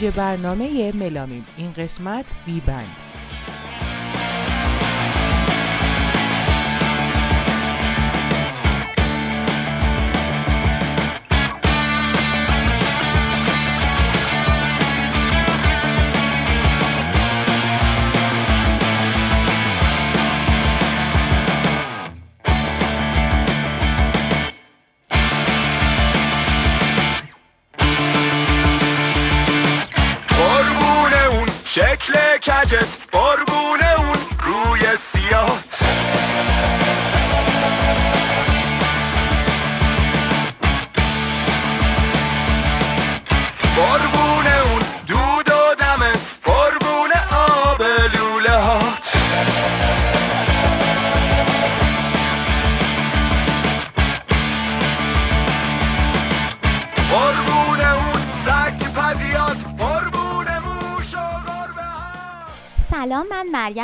ویژه برنامه ملامیم. این قسمت بی بند شکل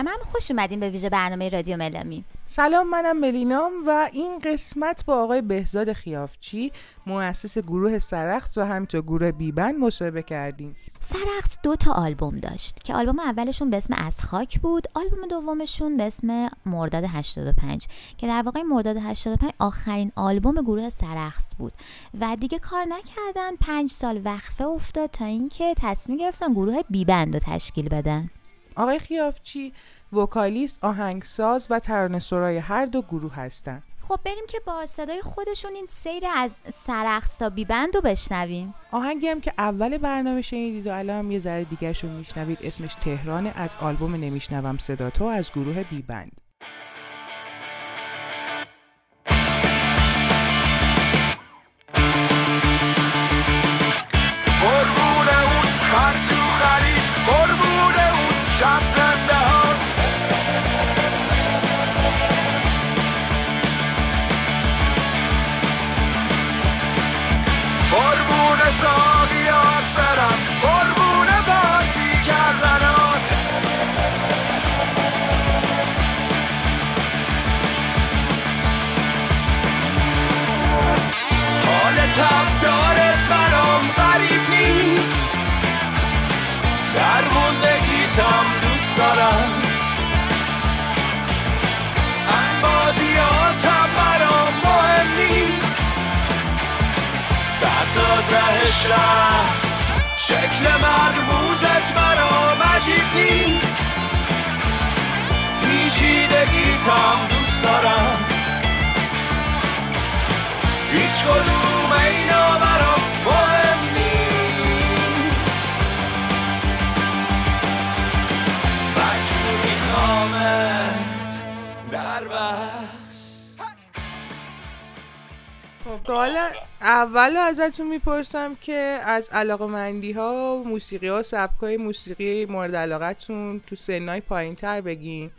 مریم خوش اومدین به ویژه برنامه رادیو ملامی. سلام منم ملینام و این قسمت با آقای بهزاد خیافچی مؤسس گروه سرخت و همینطور گروه بیبن مصاحبه کردیم. سرخص دو تا آلبوم داشت که آلبوم اولشون به اسم از خاک بود آلبوم دومشون به اسم مرداد 85 که در واقع مرداد 85 آخرین آلبوم گروه سرخص بود. و دیگه کار نکردن پنج سال وقفه افتاد تا اینکه تصمیم گرفتن گروه بیبند رو تشکیل بدن. آقای خیافچی وکالیست، آهنگساز و ترانه سرای هر دو گروه هستند. خب بریم که با صدای خودشون این سیر از سرخص تا بیبند رو بشنویم آهنگی هم که اول برنامه شنیدید و الان هم یه ذره دیگرش رو میشنوید اسمش تهران از آلبوم نمیشنوم صدا تو از گروه بیبند ته شهر شکل مرموزت برام عجیب نیست. پیچیدگیتم دوست دارم. هیچ کدوم اینا خب. سوال اول ازتون می‌پرسم که از علاقه مندی ها موسیقی ها سبک های موسیقی مورد علاقتون تو سنهای پایین تر بگین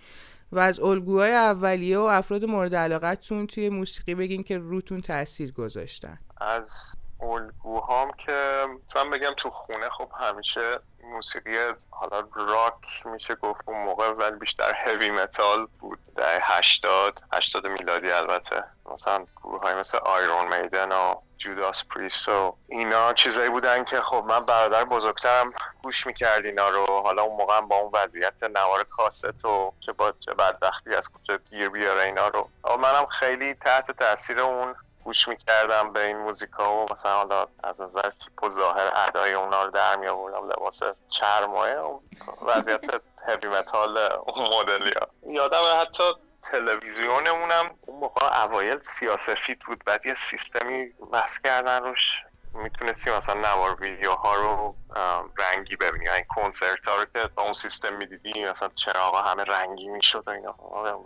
و از الگوهای اولیه و افراد مورد علاقتون توی موسیقی بگین که روتون تاثیر گذاشتن. از الگوهام که می‌تونم بگم تو خونه خب همیشه موسیقی حالا راک میشه گفت اون موقع ولی بیشتر هوی متال بود. در هشتاد هشتاد میلادی البته. مثلا گروه های مثل Iron Maiden و Judas Priest و اینا چیزایی بودن که خب من برادر بزرگترم گوش می‌کرد اینا رو. حالا اون موقع هم با اون وضعیت نوار کاست و چه با چه بدبختی از کجا گیر بیاره اینا رو. اما منم خیلی تحت تاثیر اون گوش می‌کردم به این موزیکا و مثلا حالا از نظر تیپ و ظاهر ادای اونا رو در می آوردم لباس چرمایه و وضعیت heavy metal اون مدلی ها یادم حتی تلویزیونمونم اون موقع اوایل سیاسفید بود بعد یه سیستمی وصل کردن روش. می‌تونستی مثلا نوار ویدیوها رو رنگی ببینی این کنسرت ها رو که با اون سیستم می‌دیدی مثلا چراغا همه رنگی می‌شد و اینا.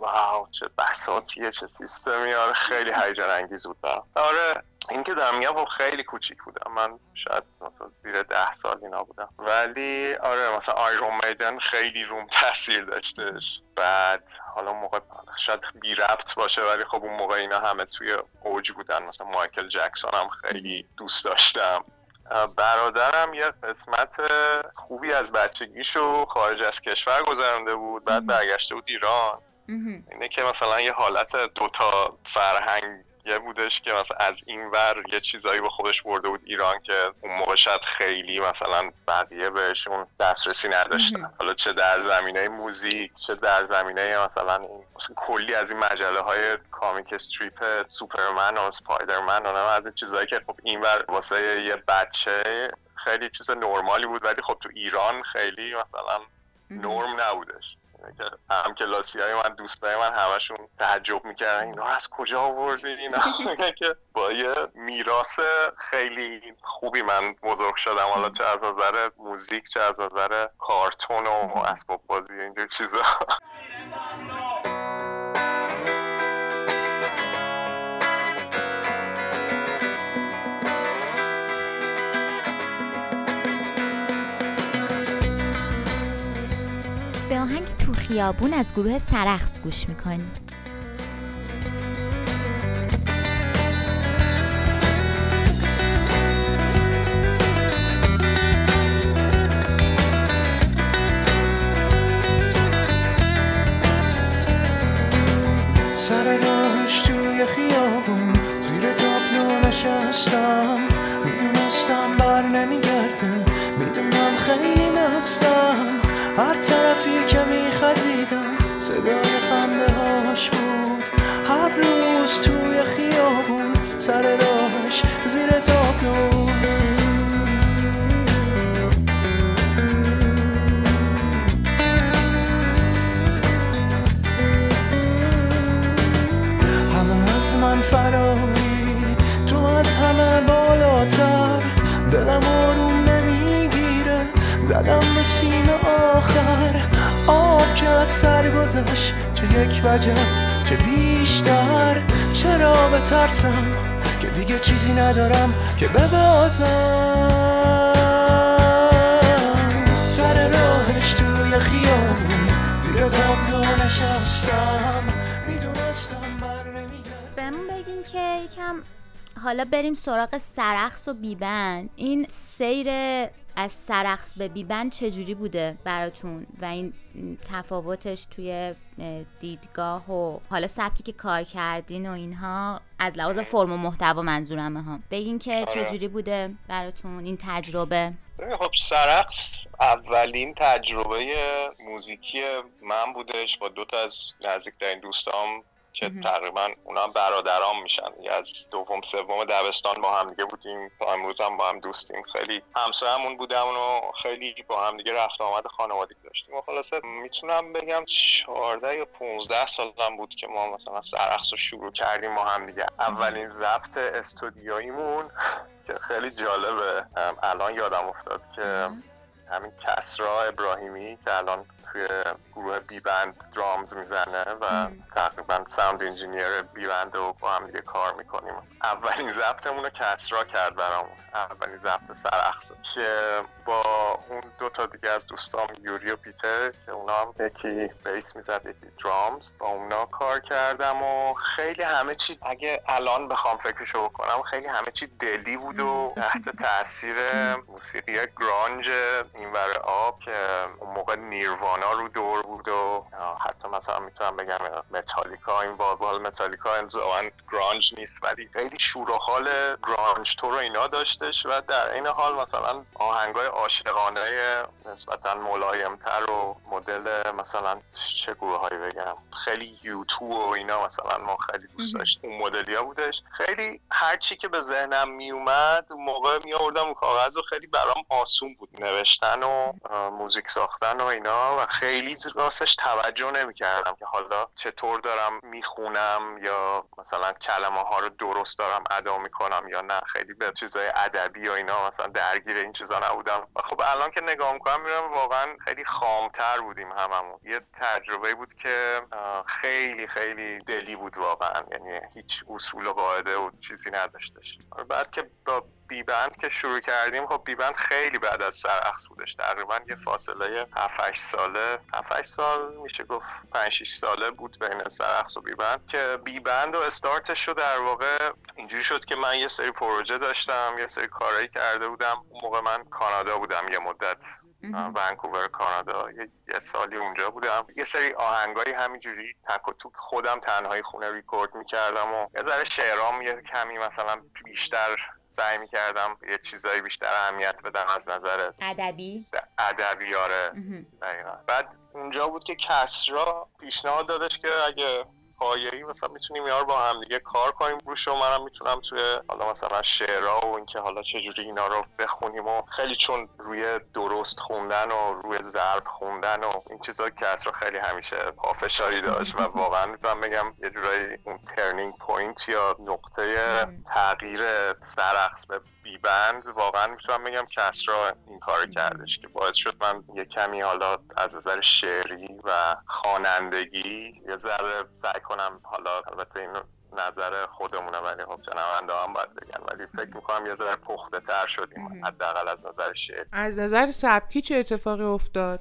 واو چه بساتیه چه سیستمی آره خیلی هیجان انگیز بود. آره. این که دارم میگم خیلی کوچیک بودم. من شاید مثلا زیر ده سال اینا بودم. ولی آره مثلا آیرون میدن خیلی روم تاثیر داشتش. بعد حالا موقع شاید بی ربط باشه ولی خب اون موقع اینا همه توی اوج بودن. مثلا مایکل جکسون هم خیلی دوست داشتم. برادرم یه قسمت خوبی از بچگیشو خارج از کشور گذرانده بود. بعد برگشته بود ایران. اینه که مثلا یه حالت دوتا فرهنگ یه بودش که مثلا از این ور یه چیزایی به خودش برده بود ایران که اون موقع شاید خیلی مثلا بقیه بهشون دسترسی نداشتن. حالا چه در زمینه موزیک چه در زمینه مثلا این کلی از این مجله های کامیک استریپ سوپرمن و سپایدرمن و از این چیزهایی که خب این ور واسه یه بچه خیلی چیز نرمالی بود ولی خب تو ایران خیلی مثلا نرم نبودش. هم کلاسی های من دوستای من همشون تعجب می‌کردن اینا از کجا آوردی اینا که با یه میراث خیلی خوبی من بزرگ شدم. حالا چه از نظر موزیک چه از نظر کارتون و اسباب بازی اینجور چیزا. آهنگ تو خیابون از گروه سرخص گوش می‌کنیم بالاتر دلم آروم نمی‌گیره. زدم به آخر. آب که از سر گذشت چه یک وجب چه بیشتر. چرا بترسم که دیگه چیزی ندارم که ببازم؟ سر راهش توی خیابون زیر تابلو نشستم. می‌دونستم بر نمیگرد بهمون بگین که یکم حالا بریم سراغ سرخص و بیبند. این سیر از سرخص به بیبند چجوری بوده براتون؟ و این تفاوتش توی دیدگاه و حالا سبکی که کار کردین و اینها از لحاظ فرم و محتوا منظورمه ها. بگین که چجوری بوده براتون این تجربه؟ خب سرقص اولین تجربه موزیکی من بودش با دو تا از نزدیکترین دوستام که تقریبا اونا هم برادرام میشن. از دوم سوم دبستان با هم دیگه بودیم. تا امروز هم با هم دوستیم. خیلی همسایمون بودم و خیلی با هم دیگه رفت آمد خانوادگی داشتیم. و خلاصه می‌تونم بگم 14 یا 15 سالم بود که ما مثلا سرقص رو شروع کردیم با هم دیگه. اولین ضبط استودیویمون که خیلی جالبه. الان یادم افتاد که همین کسرا ابراهیمی که الان توی گروه بی بند drums می‌زنه و تقریبا sound engineer بی بند رو با هم دیگه کار می‌کنیم. اولین ضبطمون رو کسرا کرد برامون اولین ضبط سرقص که با اون دو تا دیگه از دوستام یوری و پیتر که اونا هم یکی bass می‌زد یکی drums با اونا کار کردم و خیلی همه چی اگه الان بخوام فکرشو بکنم خیلی همه چی دلی بود و تحت تاثیر موسیقی گرانج اینور آب که اون موقع نیروانا رو دور بود و حتی مثلا می‌تونم بگم متالیکا این بال متالیکا انزوان گرانج نیست ولی خیلی شور و حال گرانج تو رو اینا داشتش و در این حال مثلا آهنگای عاشقانه نسبتا ملایمتر و مدل مثلا چه گروه هایی بگم خیلی یوتو و اینا مثلا ما خیلی دوست داشتیم. اون مدلی ها بودش. خیلی هر چی که به ذهنم میومد موقع می آوردم کاغذ و خیلی برام آسون بود. نوشتن و موزیک ساختن و اینا و خیلی راستش توجه نمی کردم که حالا چطور دارم می‌خونم یا مثلا کلمه ها رو درست دارم ادا می‌کنم یا نه. خیلی به چیزای ادبی و اینا مثلا درگیر این چیزا نبودم. و خب الان که نگاه می‌کنم می‌بینم واقعا خیلی خامتر بودیم هممون. یه تجربه بود که خیلی خیلی دلی بود واقعا. یعنی هیچ اصول و قاعده و چیزی نداشتش. بعد که با بیبند که شروع کردیم خب بیبند خیلی بعد از سرعخص بودش. تقریبا یه فاصله 7 ساله 7 سال میشه گفت 5 6 ساله بود بین سرعخص و بیبند که بیبند و استارتش شد در واقع اینجوری شد که من یه سری پروژه داشتم یه سری کارهایی کرده بودم. اون موقع من کانادا بودم یه مدت. ونکوور کانادا. یه سالی اونجا بودم. یه سری آهنگایی همینجوری تک و توک خودم تنهایی خونه ریکورد می‌کردم و یه ذره شعرام یه کمی مثلا بیشتر سعی می‌کردم یه چیزایی بیشتر اهمیت بدم از نظر ادبی؟ ادبی آره. بعد اونجا بود که کسرا پیشنهاد دادش که اگه پایه‌ای مثلا می‌تونیم بیا با هم دیگه کار کنیم. روش و منم می‌تونم توی حالا مثلا شعرها و اینکه حالا چجوری اینا رو بخونیم و خیلی چون روی درست خوندن و روی ضرب خوندن و این چیزا کسرا خیلی همیشه پافشاری داشت و واقعا می‌تونم بگم یه جورایی اون turning point یا نقطه تغییر سرقص به بیبند واقعا می‌تونم بگم کسرا این کار کردش که باعث شد من یه کمی حالا از نظر شعری و خوانندگی یه ذره سعی کنم حالا البته این نظر خودمونه ولی خب شنونده هم باید بگن. ولی فکر می‌کنم یه ذره پخته تر شدیم حداقل از نظر شعر. از نظر سبکی چه اتفاقی افتاد؟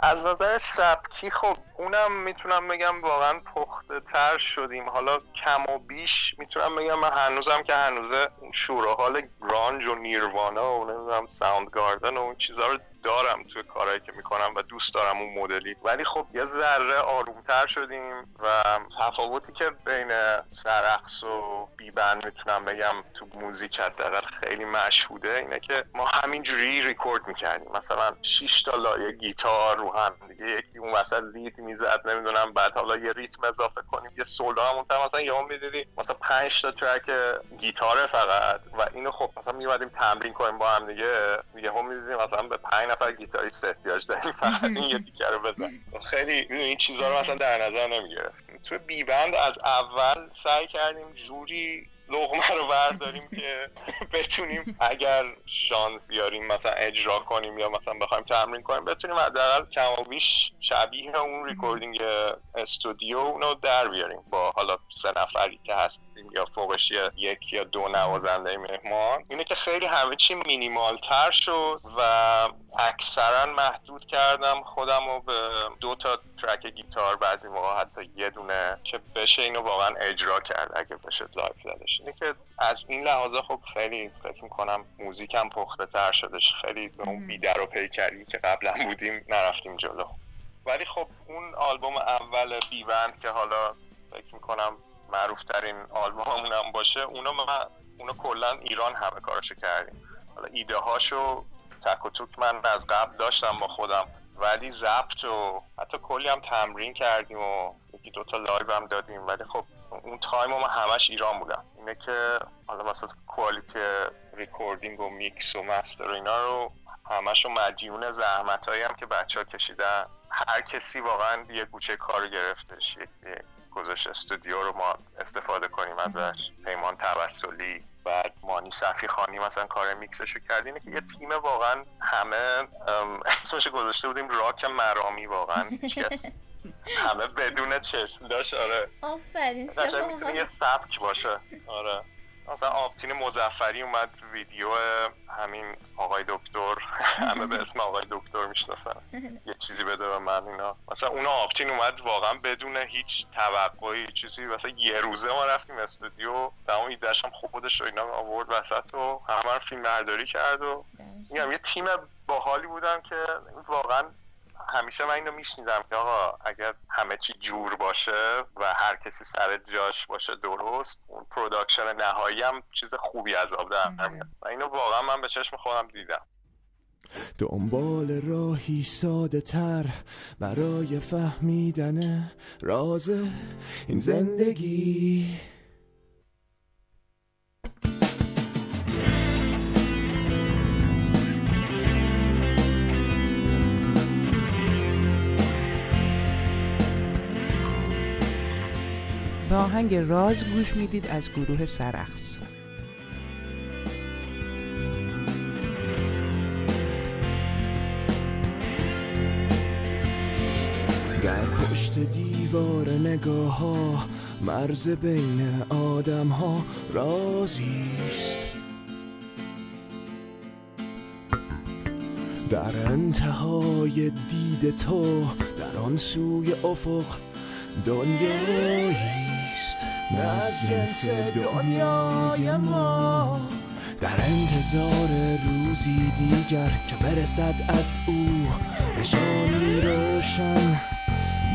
از نظر سبکی خب اونم می‌تونم بگم واقعا پخته تر شدیم. حالا کم و بیش می‌تونم بگم من هنوزم که هنوزه شور حال گرانج و نیروانا و نمی‌دونم ساوند گاردن و اون چیزا رو دارم توی کارهایی که می‌کنم و دوست دارم اون مدلی. ولی خب یه ذره آرومتر شدیم و تفاوتی که بین سرقص و بیبند می‌تونم بگم تو موزیک حداقل خیلی مشهوده اینه که ما همینجوری ریکورد می‌کردیم. مثلا 6 تا لایه گیتار رو هم دیگه. یکی اون وسط lead می‌زد نمی‌دونم بعد حالا یه ریتم اضافه کنیم یه سولو هم اون مثلا یهو می‌دیدی مثلا 5 تا track گیتار فقط. و اینو خب مثلا میومدیم تمرین کنیم با هم دیگه. یهو می‌دیدیم مثلا به 5 نفر گیتاریست احتیاج داریم فقط این یه دیگه رو بزن. خیلی این چیزها رو مثلا در نظر نمی‌گرفتیم. تو بیبند از اول سعی کردیم جوری لقمه رو برداریم که بتونیم اگر شانس بیاریم مثلا اجرا کنیم یا مثلا بخوایم تمرین کنیم بتونیم حداقل کم و بیش شبیه اون recording استودیو اونو در بیاریم با حالا سه نفری که هستیم یا فوقش یک یا دو نوازنده مهمان. اینه که خیلی همه چی مینیمال تر شد و اکثرا محدود کردم خودم رو به دو تا track گیتار بعضی موقع حتی یه دونه که بشه اینو واقعا اجرا کرد اگه بشه live زدش. اینه که از این لحاظه خب خیلی فکر می‌کنم موزیکم پخته تر شدش خیلی به اون بی در و پیکری که قبلا بودیم نرفتیم جلو. ولی خب اون آلبوم اول بیوند که حالا فکر می‌کنم معروف ترین آلبوممون هم باشه اونو ما اونو کلا ایران همه کارشو کردیم. حالا ایده هاشو تک و توک من از قبل داشتم با خودم ولی ضبط و حتی کلی هم تمرین کردیم و یکی دوتا live هم دادیم. ولی خب اون time ما همش ایران بودم اینه که حالا مثلا quality recording و میکس و master و اینا رو همش مدیون زحمت هایی هم که بچه ها کشیدن. هر کسی واقعا یه گوشه کار گرفتش. یک گذاشت استودیو رو ما استفاده کنیم ازش. پیمان توسلی بعد مانی صفی خانی مثلا کار میکسشو کرد. اینه که یه تیم واقعا همه اسمش گذاشته بودیم راک مرامی واقعا. همه بدون چشم. داشت آره. آفرین می‌تونه یه سبک باشه. آره. مثلا آبتین مزفری اومد ویدیو همین آقای دکتر. همه به اسم آقای دکتر می‌شناسن. یه چیزی بده به من اینا. مثلا اون آبتین اومد واقعا بدون هیچ توقعی چیزی. مثلا یه روزه ما رفتیم استودیو تمام ایدهش هم خودش رو اینا آورد وسط و همه فیلم برداری کرد و میگم یه تیم باحالی بودن که واقعا همیشه من اینو میشنیدم که آقا اگر همه چی جور باشه و هر کسی سر جاش باشه درست اون production نهایی هم چیز خوبی از آب در میاد و اینو واقعا من به چشم خودم دیدم. دنبال راهی ساده تر برای فهمیدن راز این زندگی. به آهنگ راز گوش می‌دید از گروه سرخص در پشت دیوار نگاه ها مرز بین آدم ها رازیست در انتهای دید تو در آن سوی افق دنیایی. از جنس دنیای ما. در انتظار روزی دیگر که برسد از او نشانی روشن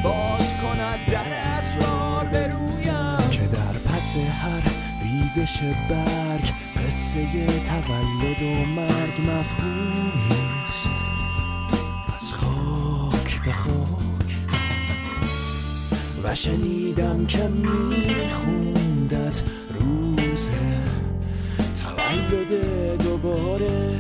باز کند در اسرار برویم که در پس هر ریزش برگ قصه تولد و مرگ مفهومی. و شنیدم که میخوندت روز تولد دوباره.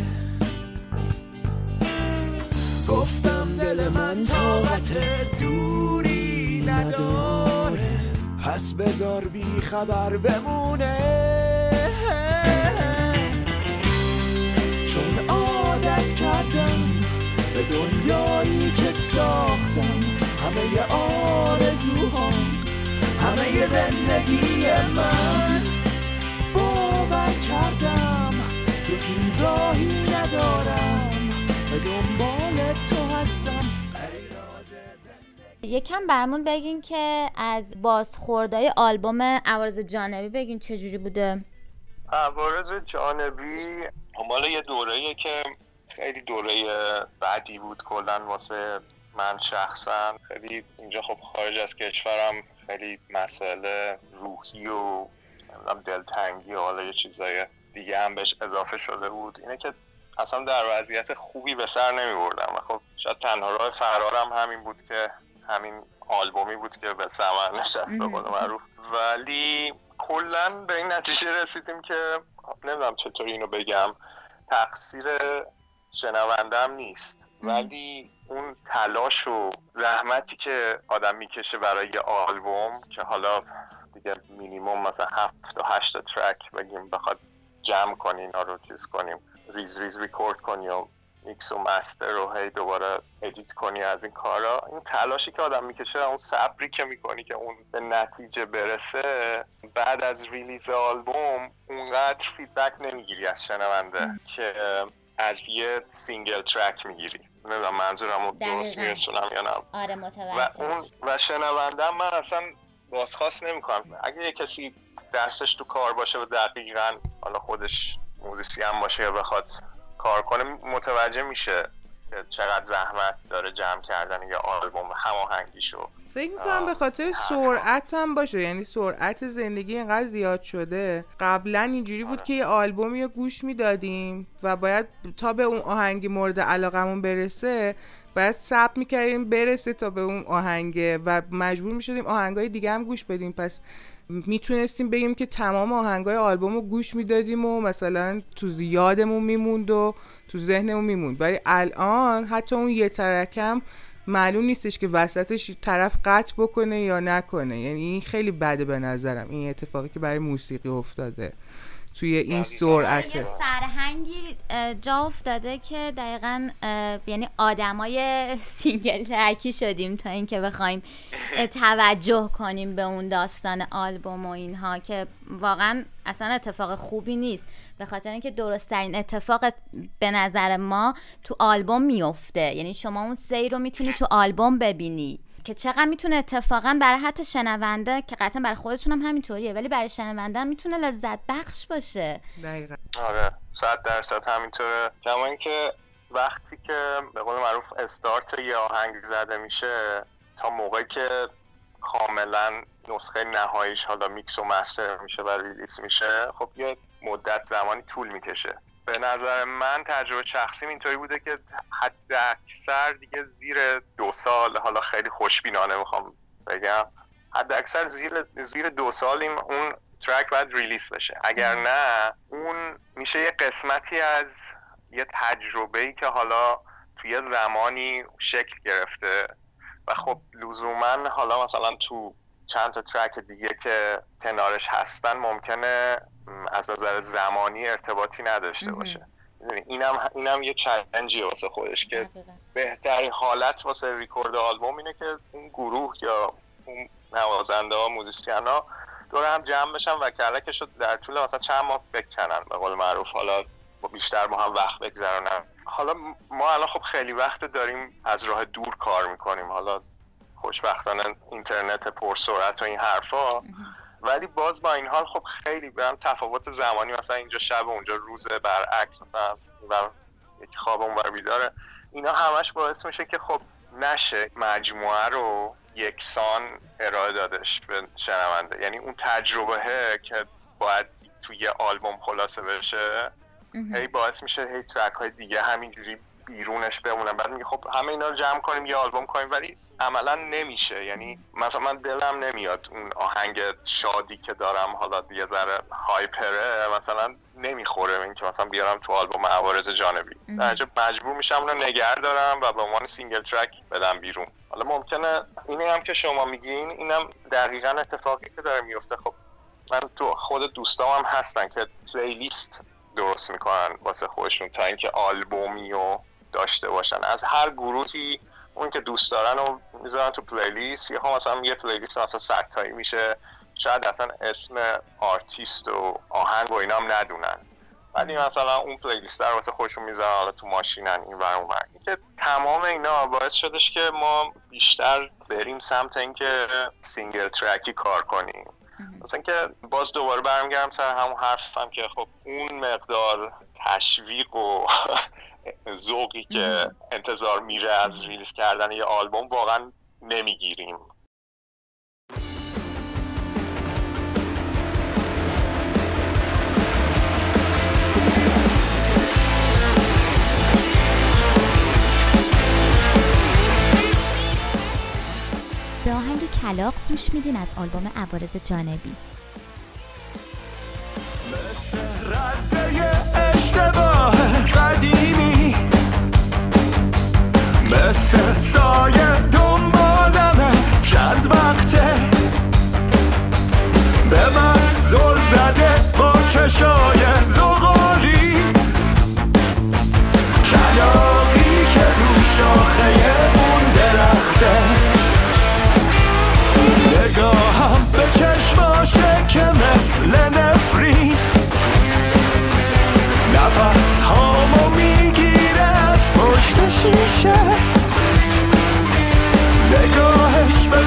گفتم دل من طاقت دوری نداره. پس بذار بی خبر بمونه. چون عادت کردم به دنیایی که ساختم. همه آرزوهام. همه زندگی من باور کردم جز این راهی ندارم. به دنبال تو هستم. یکم برمون بگین که از بازخوردهای آلبوم عوارض جانبی بگین چجوری بوده. عوارض جانبی مال یه دوره که خیلی دوره بعدی بود. کلا واسه من شخصا خیلی اینجا خب خارج از کشورم خیلی مسئله روحی و دلتنگی و حالا یه چیزای دیگه هم بهش اضافه شده بود. اینه که اصلا در وضعیت خوبی به سر نمی بردم و خب شاید تنها راه فرارم همین بود که همین آلبومی بود که به سمر نشست به معروف. ولی کلا به این نتیجه رسیدیم که نمی‌دونم چطوری اینو بگم تقصیر شنوندم نیست. ولی اون تلاش و زحمتی که آدم می‌کشه برای یه آلبوم که حالا دیگه مینیموم مثلا هفت و هشت track بگیم بخواد جمع کنی اینا رو چیز کنیم ریز ریز ریکورد کنی و میکس و master رو هی دوباره edit کنی از این کارا. این تلاشی که آدم می‌کشه اون صبری که می‌کنی که اون به نتیجه برسه بعد از release آلبوم اونقدر feedback نمی‌گیری از شنونده که از یه single track می‌گیری. نمی‌دونم منظورم رو درست میرسونم یا نه. آره و اون و شنونده من اصلا بازخواست نمی‌کنم. اگه یه کسی دستش تو کار باشه و دقیقا حالا خودش موزیسین باشه یا بخواد کار کنه متوجه میشه که چقدر زحمت داره جمع کردن یا آلبوم هماهنگیشو. فکر می‌کنم به خاطر سرعت هم باشه. یعنی سرعت زندگی اینقدر زیاد شده. قبلا اینجوری بود آره. که یه آلبومی رو گوش می‌دادیم و باید تا به اون آهنگ مورد علاقمون برسه باید سب می‌کردیم برسه تا به اون آهنگه و مجبور می‌شدیم آهنگای دیگه هم گوش بدیم. پس می‌تونستیم بگیم که تمام آهنگای آلبوم رو گوش می‌دادیم و مثلا تو زیادمون میموند و تو ذهنمون میموند. ولی الان حتی اون یه ترکم معلوم نیستش که وسطش طرف قطع بکنه یا نکنه. یعنی این خیلی بده به نظرم این اتفاقی که برای موسیقی افتاده. توی این سرعت. یه فرهنگی جا افتاده که دقیقا یعنی آدمای single track ی شدیم تا اینکه بخوایم توجه کنیم به اون داستان آلبوم و اینها که واقعا اصلا اتفاق خوبی نیست. به خاطر اینکه درست ترین اتفاق به نظر ما تو آلبوم میفته یعنی شما اون سیر رو می‌تونی تو آلبوم ببینی. که چقدر می‌تونه اتفاقا برای حتی شنونده که قطعا برای خودتون هم همینطوریه ولی برای شنونده هم می‌تونه لذت بخش باشه. دقیقا. آره صد درصد همینطوره. کما اینکه وقتی که به قول معروف استارت یه آهنگ زده میشه تا موقعی که کاملا نسخه نهاییش حالا میکس و مستر میشه و ریلیس میشه خب یه مدت زمانی طول می‌کشه. به نظر من تجربه شخصیم اینطوری بوده که حد اکثر دیگه زیر دو سال حالا خیلی خوشبینانه می‌خوام بگم. حد اکثر زیر, زیر دو سال این اون ترک باید ریلیس بشه. اگر نه اون میشه یه قسمتی از یه تجربه ای که حالا توی زمانی شکل گرفته. و خب لزوما حالا مثلا تو چند تا ترک دیگه که کنارش هستن ممکنه از نظر زمانی ارتباطی نداشته باشه. اینم اینم یه چالنجی واسه خودش که بهترین حالت واسه ریکورد آلبوم اینه که اون گروه یا اون نوازنده ها موزیسین ها دور هم جمع بشن و کلکش رو در طول مثلا چند ماه بکنن به قول معروف. حالا بیشتر ما هم وقت بگذرونن. حالا ما الان خب خیلی وقت داریم از راه دور کار می‌کنیم. حالا خوشبختانه اینترنت پرسرعت و این حرفا. ولی باز با این حال خب خیلی به هم تفاوت زمانی مثلا اینجا شب و اونجا روزه برعکس مثلا و یکی خوابه اونور بیداره. اینا همش باعث میشه که خب نشه مجموعه رو یکسان ارائه دادش به شنونده. یعنی اون تجربه که باید توی یه آلبوم خلاصه بشه هی باعث میشه هی track های دیگه همینجوری بیرونش بمونن بعد میگه خب همه اینا رو جمع کنیم یه آلبوم کنیم ولی عملا نمیشه. یعنی مثلا من دلم نمیاد اون آهنگ شادی که دارم حالا یه ذره hyper ه مثلا نمی‌خوره این که مثلا بیارم تو آلبوم عوارض جانبی. درجه مجبور میشم اونو نگه دارم و به عنوان single track بدم بیرون. حالا ممکنه اینه هم که شما میگین اینم دقیقا اتفاقی که داره میفته. خب من تو خود دوستام هم هستن که playlist درست می‌کنن واسه خودشون تا اینکه آلبومی و داشته باشن. از هر گروهی اون که دوست دارن و می‌ذارن تو playlist. یا مثلا یه playlist مثلا صدتایی میشه. شاید اصلا اسم آرتیست و آهنگ و اینا هم ندونن. ولی مثلا اون playlist رو واسه خودشون می‌ذارن حالا تو ماشینن این ور اون که تمام اینا باعث شدش که ما بیشتر بریم سمت اینکه single track ی کار کنیم. مثلا که باز دوباره برمیگردم سر همون حرفم که خب اون مقدار تشویق و ذوقی که انتظار میره از release کردن یه آلبوم واقعا نمی‌گیریم. به آهنگ کلاق گوش میدین از آلبوم عوارض جانبی. مثل رده اشتباه قدیمی مثل سایه دنبالمه چند وقته. به من زل زده با چشای زغالی. کلاقی که رو شاخه اون شیشه نگاهش به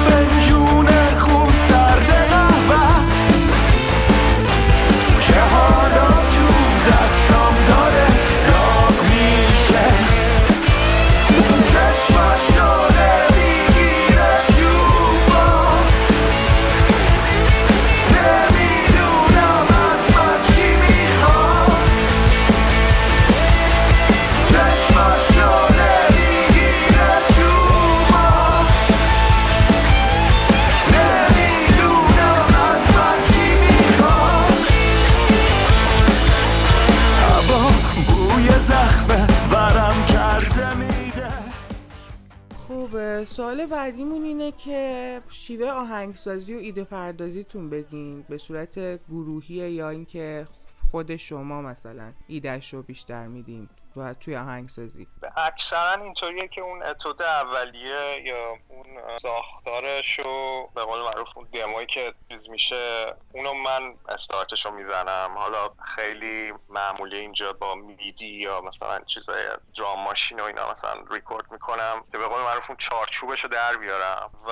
سوال بعدیمون اینه که شیوه آهنگسازی و ایده پردازیتون بگین به صورت گروهی یا اینکه خود شما مثلا ایدهش رو بیشتر میدین. و توی آهنگسازی. اکثرا اینطوریه که اون اتود اولیه یا اون ساختارش رو به قول معروف اون دموی که چیز میشه اونو من استارتش رو می‌زنم. حالا خیلی معمولی اینجا با میدی یا مثلا چیزای درام ماشین و اینا مثلا ریکورد می‌کنم که به قول معروف اون چارچوبش رو در بیارم. و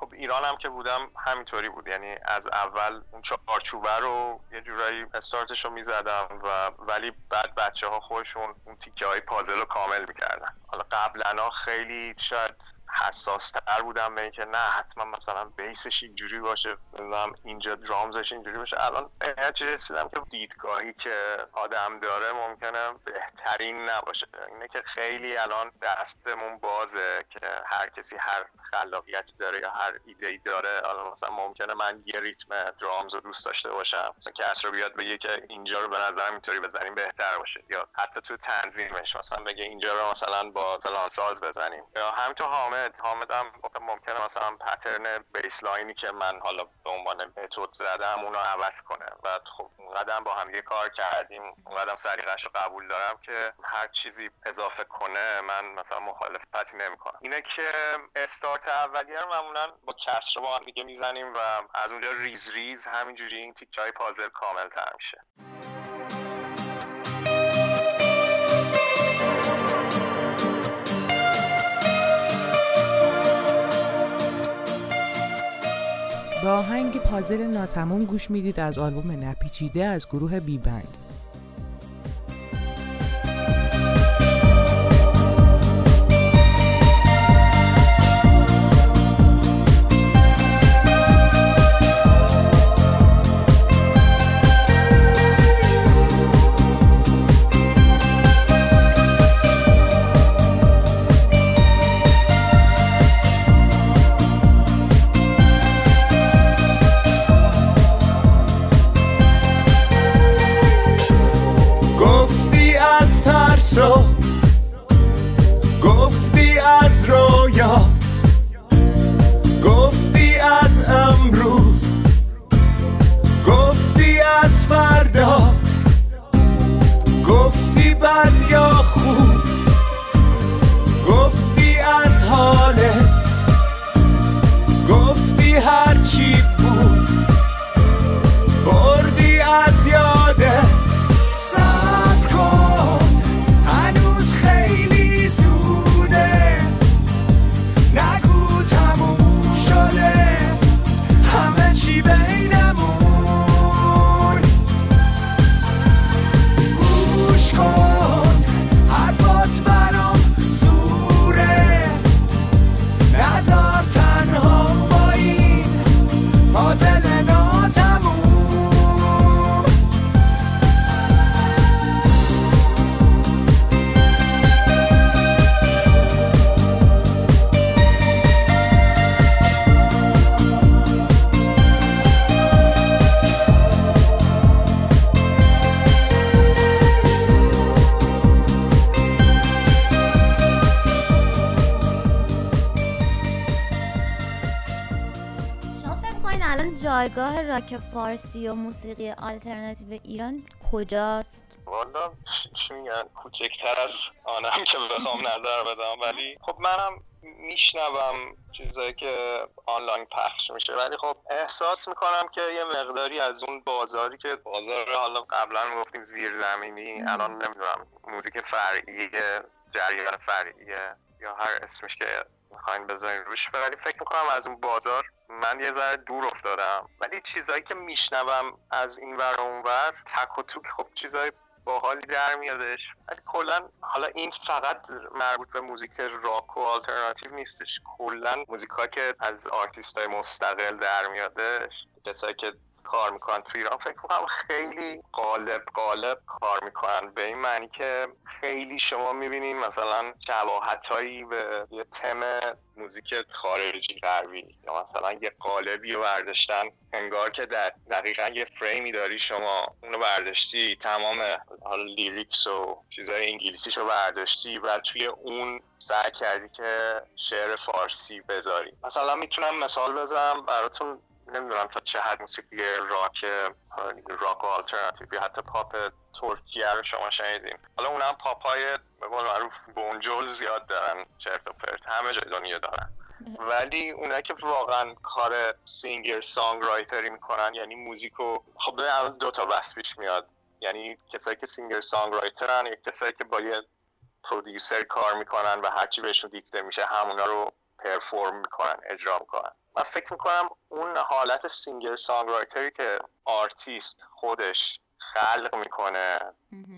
خب ایران هم که بودم همینطوری بود. یعنی از اول اون چارچوبه رو یه جورایی استارتش رو می‌زدم و ولی بعد بچه ها خودشون اون تیکه های پازل رو کامل می‌کردن. حالا قبلا خیلی شاید حساس تر بودم به اینکه نه حتما مثلا بیسش اینجوری باشه مثلا اینجا درامزش اینجوری باشه. الان به رسیدم که دیدگاهی که آدم داره ممکنه بهترین نباشه. اینه که خیلی الان دستمون بازه که هر کسی هر خلاقیتی داره یا هر ایده ای داره. حالا مثلا ممکنه من یه ریتم درامز رو دوست داشته باشم. مثلا که اصلا بیاد بگه که اینجا رو به نظرم اینطوری بزنیم بهتر باشه. یا حتی تو تنظیمش مثلا بگه اینجا رو مثلا با فلان ساز بزنیم. یا همینطور حامد هم ممکنه مثلا پترن بیسلاینی که من حالا به عنوان متد زدم اونو عوض کنه. و خب قدم با هم یه کار کردیم اونقدر سریقش رو قبول دارم که هر چیزی اضافه کنه من مثلا مخالفتی نمی‌کنم. اینه که استارت اولیه رو معمولا با کسر با هم دیگه می‌زنیم و از اونجا ریز ریز همینجوری این تیکه های پازل کامل تر میشه. به آهنگ پازل ناتموم گوش می‌دید از آلبوم نپیچیده از گروه بی فارسی و موسیقی آلترناتیو ایران کجاست؟ والا چی میگن؟ کوچکتر از آنم که بخوام نظر بدم. ولی خب منم میشنوم چیزایی که آنلاین پخش میشه. ولی خب احساس می‌کنم که یه مقداری از اون بازاری که بازار حالا قبلا گفتیم زیرزمینی الان نمی‌دونم موزیک فرعی جریان فرعیه یا هر اسمش که می‌خواین بذارین روش. ولی فکر می‌کنم از اون بازار من یه ذره دور افتادم. ولی چیزایی که میشنوم از این ور اون ور تک و توک خب چیزای باحالی در میادش. ولی کلا حالا این فقط مربوط به موزیک راک و آلترناتیو نیستش. کلا موزیک که از آرتیست های مستقل در میادش کسایی که کار می‌کنن. تو ایران فکر کنم خیلی قالب قالب کار می‌کنن. به این معنی که خیلی شما می‌بینین مثلا شباهت هایی به یه تم موزیک خارجی غربی یا مثلا یه قالبی رو برداشتن. انگار که در دقیقا یه فریمی داری شما اونو برداشتی تمام حالا lyrics و چیزای انگلیسیش رو برداشتی و توی اون سعی کردی که شعر فارسی بذاری. مثلا می‌تونم مثال بزنم براتون. نمی‌دونم تا چه حد موسیقی راک راک و آلترناتیو یا حتی پاپ ترکیه رو شما شنیدین. حالا اونم پاپ های به قول معروف بنجول زیاد دارن چرت و پرت همه جای دنیا دارن. ولی اونایی که واقعا کار singer songwriter ی می‌کنن یعنی موزیکو خب دو تا بحث پیش میاد. یعنی کسایی که singer songwriter ن یا کسایی که با یه producer کار می‌کنن و هرچی بهشون دیکته میشه همونا رو perform می‌کنن اجرا می‌کنن. من فکر می‌کنم اون حالت singer songwriter ی که آرتیست خودش خلق می‌کنه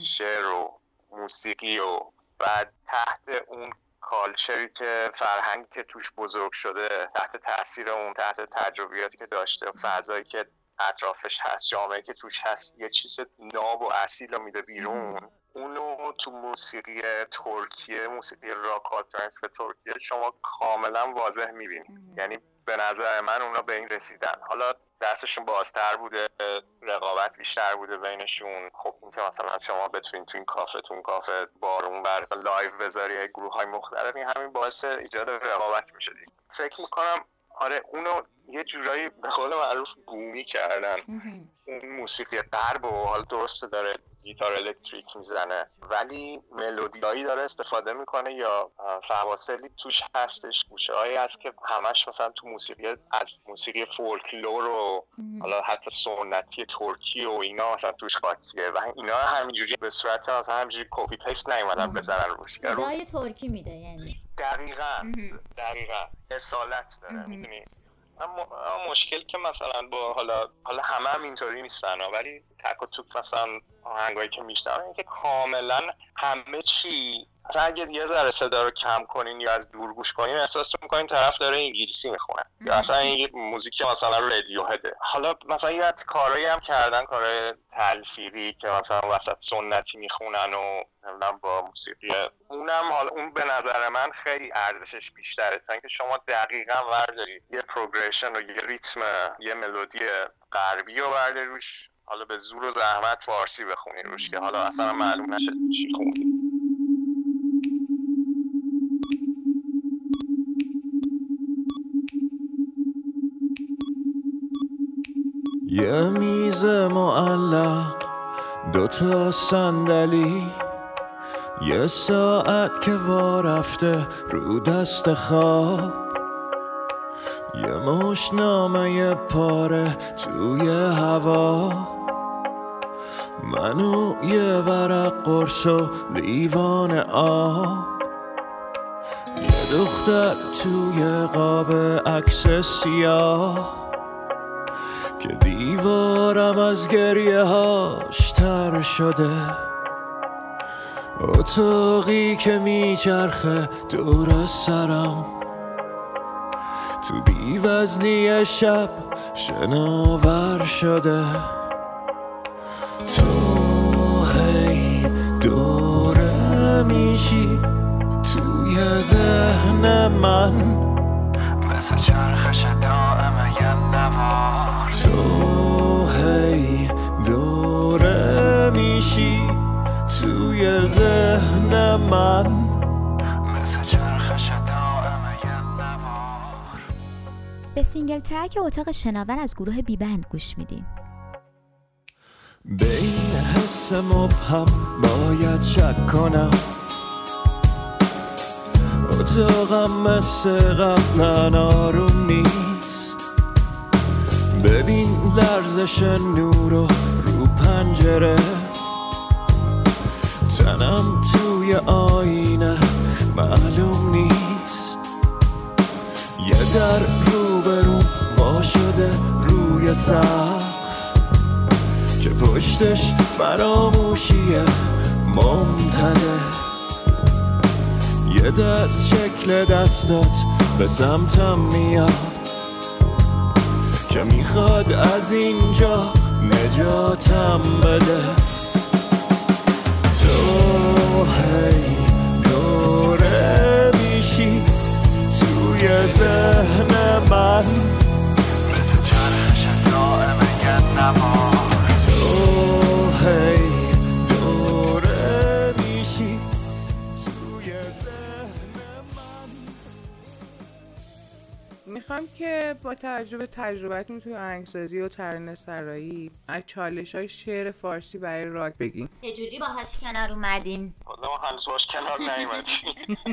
شعر و موسیقی و بعد تحت اون culture ی که فرهنگی که توش بزرگ شده تحت تاثیر اون تحت تجربیاتی که داشته فضایی که اطرافش هست جامعه که توش هست یه چیز ناب و اصیل رو میده بیرون. اونو تو موسیقی ترکیه موسیقی راک آلترنتیو ترکیه شما کاملا واضح می‌بینید. یعنی به نظر من اونا به این رسیدن. حالا دستشون بازتر بوده رقابت بیشتر بوده بینشون. خب این که مثلا شما بتونین تو این کافه تو این کافه بار اون بار live بذاری گروه های مختلف این همین باعث ایجاد رقابت میشه فکر می‌کنم آره اونو یه جورایی به قول معروف بومی کردن. اون موسیقی غرب و حال درسته داره. گیتار الکتریک می‌زنه. ولی ملودیایی داره استفاده می‌کنه یا فواصلی توش هستش. گوشه هایی هست که همش مثلا تو موسیقی از موسیقی فولکلور و حالا حتی سنتی ترکی و اینا مثلا توش قاطیه و اینا همینجوری به صورت مثلا همینجوری copy paste نیومدن بزنن روش. صدای ترکی میده یعنی. دقیقا. دقیقا. اصالت داره. می‌دونی؟ اما مشکل که مثلا با حالا حالا همه هم اینطوری نیستن ولی تک و توک مثلا آهنگایی که میشنم اینکه کاملا همه چی مثلا اگه یه ذره صدا رو کم کنین یا از دور گوش کنین احساس می‌کنین طرف داره انگلیسی می‌خونه. یا اصلا این موزیک مثلا رادیو هده حالا مثلا یه کارایی هم کردن کار تلفیقی که مثلا وسط سنتی می‌خونن و نمی‌دونم با موسیقی. اونم حالا اون به نظر من خیلی ارزشش بیشتره. تا اینکه شما دقیقا ورداری یه پروگرشن و یه ریتم یه ملودی غربی رو برداری روش. حالا به زور و زحمت فارسی بخونی روش که حالا اصلا معلوم نشه چی خونی یه میز معلق دوتا صندلی. یه ساعت که وارفته رو دست خواب. یه مشنامه پاره توی هوا. منو یه ورق قرص و لیوان آب. یه دختر توی قاب عکس سیاه. که دیوارم از گریه هاش تر شده. اتاقی که میچرخه دور سرم. تو بیوزنی شب شناور شده. تو هی دوره میشی توی ذهن من. مثل چرخش دائم یه نوار هی دوره میشی توی ذهن من. مثل چرخش نوار. به single track اتاق شناور از گروه بیبند گوش میدین. به این حس مبهم باید شک کنم. اتاقم مثل قبلا آروم نیست. ببین لرزش نور و رو پنجره. تنم توی آینه معلوم نیست. یه در روبروم وا شده روی سقف. که پشتش فراموشیه ممتده یه دست شکل دستات به سمتم میاد. که می‌خواد از اینجا نجاتم بده. تو هی دوره میشی توی ذهن من. می‌خوام که با توجه به تجربتون توی آهنگسازی و ترانه سرایی از چالش های شعر فارسی برای راک بگین. چجوری باهاش کنار اومدین. حالا ما هنوز باش کنار نیومدیم